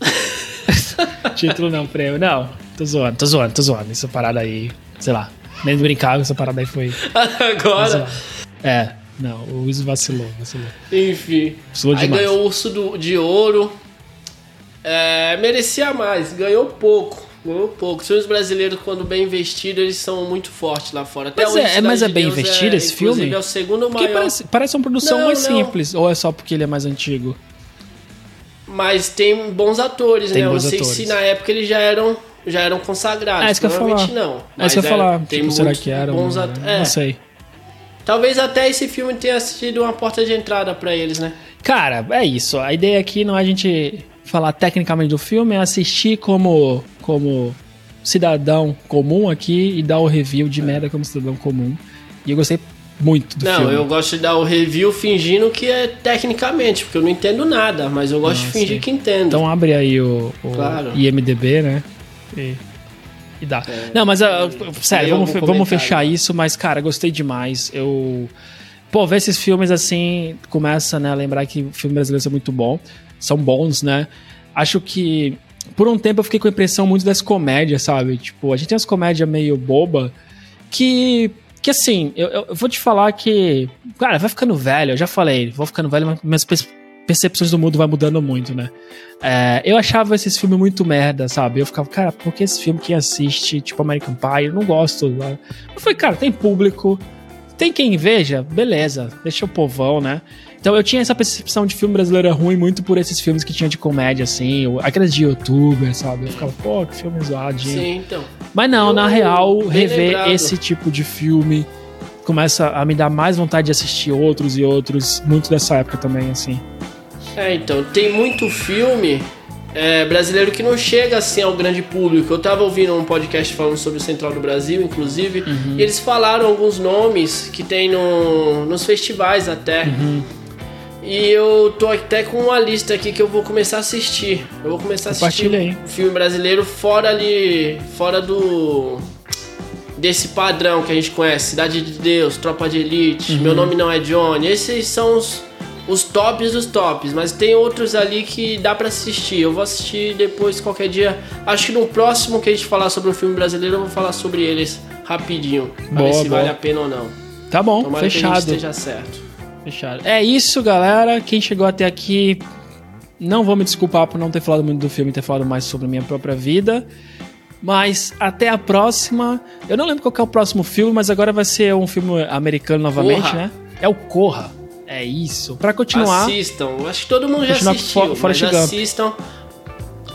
título não, prêmio. Não, tô zoando, tô zoando, tô zoando. Essa parada aí, sei lá. Nem brincar, essa parada aí foi. Agora. É, não, o Wiz vacilou, vacilou. Enfim. Vacilou aí demais. ganhou o urso do, de ouro. É, merecia mais, ganhou pouco. Ganhou pouco. Os brasileiros, quando bem investidos, eles são muito fortes lá fora. Até mas é, é mas é bem investido é, esse filme? é o segundo porque maior. Parece, parece uma produção não, mais não. simples, ou é só porque ele é mais antigo? Mas tem bons atores, tem né? Eu bons não sei atores. se na época eles já eram, já eram consagrados. Ah, isso que eu ia falar. não. É Mas isso que eu ia falar. tem Tipo, será que era? bons um- at- é. Não sei. Talvez até esse filme tenha sido uma porta de entrada pra eles, né? Cara, é isso. A ideia aqui não é a gente falar tecnicamente do filme, é assistir como, como cidadão comum aqui e dar o review de merda como cidadão comum. E eu gostei muito do não, filme. eu gosto de dar o review fingindo que é tecnicamente, porque eu não entendo nada, mas eu gosto Ah, de fingir que entendo. Então abre aí o, o Claro. IMDB, né? E, e dá. É. Não, mas ah, sério, vamos, vamos fechar isso, mas cara, gostei demais. Eu Pô, ver esses filmes assim, começa, né, a lembrar que filmes brasileiros são muito bons, são bons, né? Acho que por um tempo eu fiquei com a impressão muito das comédias, sabe? Tipo, a gente tem umas comédias meio boba que que assim, eu, eu vou te falar que, cara, vai ficando velho, eu já falei, vou ficando velho, mas minhas percepções do mundo vai mudando muito, né? É, eu achava esses filmes muito merda, sabe? Eu ficava, cara, por que esse filme quem assiste, tipo American Pie, eu não gosto. Né? Eu falei, cara, tem público, tem quem veja, beleza, deixa o povão, né? Então eu tinha essa percepção de filme brasileiro é ruim muito por esses filmes que tinha de comédia, assim, ou aqueles de youtuber, sabe? Eu ficava, pô, que filme zoadinho. Sim, então. Mas não, Eu- na real, rever lembrado. esse tipo de filme começa a me dar mais vontade de assistir outros e outros, muito dessa época também, assim. É, então, tem muito filme é, brasileiro que não chega assim ao grande público. Eu tava ouvindo um podcast falando sobre o Central do Brasil, inclusive, Uhum. e eles falaram alguns nomes que tem no, nos festivais até. Uhum. E eu tô até com uma lista aqui que eu vou começar a assistir. Eu vou começar a assistir filme brasileiro fora ali. fora do. desse padrão que a gente conhece. Cidade de Deus, Tropa de Elite, Uhum. Meu Nome Não É Johnny. Esses são os, os tops dos tops. Mas tem outros ali que dá pra assistir. Eu vou assistir depois, qualquer dia. Acho que no próximo que a gente falar sobre um filme brasileiro, eu vou falar sobre eles rapidinho. Pra Boa, ver se boa. vale a pena ou não. Tá bom, Tomara que a gente fechado. esteja certo. Fechado. É isso, galera. Quem chegou até aqui, não vou me desculpar por não ter falado muito do filme e ter falado mais sobre minha própria vida. Mas até a próxima. Eu não lembro qual que é o próximo filme, mas agora vai ser um filme americano novamente, Corra. né? É o Corra. É isso. Pra continuar. Assistam. Acho que todo mundo já assistiu, For- Forrest mas Gump. assistam.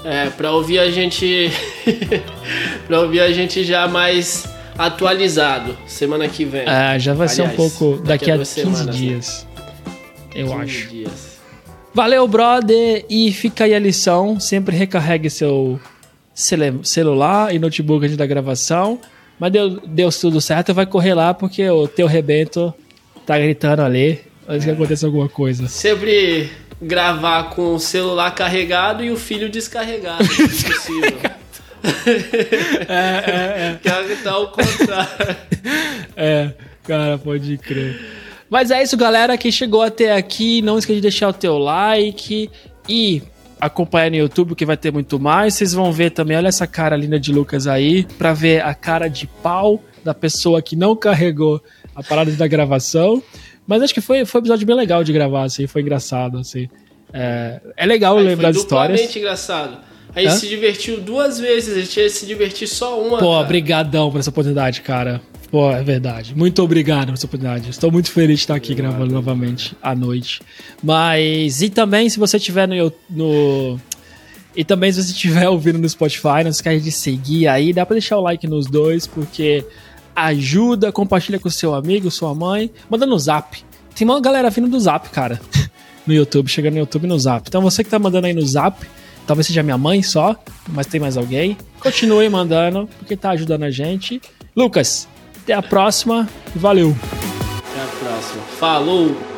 É, pra ouvir a gente... pra ouvir a gente já mais atualizado, semana que vem. É, já vai ser um Aliás, pouco daqui, a duas 15 semanas, né? dias. Eu 15 acho. dias. Valeu, brother. E fica aí a lição. Sempre recarregue seu celular e notebook antes da gravação. Mas deu, deu tudo certo, vai correr lá porque o teu rebento tá gritando ali. Antes que aconteça alguma coisa. Sempre gravar com o celular carregado e o filho descarregado, se possível. é, é, é. Que tá ao contrário. É, cara, pode crer. Mas é isso, galera. Quem chegou até aqui, não esqueça de deixar o teu like e acompanhar no YouTube que vai ter muito mais. Vocês vão ver também, olha essa cara linda de Lucas aí, pra ver a cara de pau da pessoa que não carregou a parada da gravação. Mas acho que foi, foi um episódio bem legal de gravar, assim, foi engraçado, assim. É, é legal Aí lembrar foi das histórias. duplamente engraçado. A gente Hã? se divertiu duas vezes, a gente ia se divertir só uma. Pô, cara. brigadão por essa oportunidade, cara. Pô, é verdade. Muito obrigado por essa oportunidade. Estou muito feliz de estar aqui gravando novamente à noite. Mas, e também, se você estiver no, no... E também, se você estiver ouvindo no Spotify, não esquece de seguir aí. Dá pra deixar o like nos dois, porque ajuda, compartilha com seu amigo, sua mãe. Manda no zap. Tem uma galera vindo do zap, cara. No YouTube, chegando no YouTube no zap. Então, você que tá mandando aí no zap, talvez seja minha mãe só, mas tem mais alguém. Continue mandando, porque tá ajudando a gente. Lucas, Até a próxima. Valeu. Até a próxima. Falou!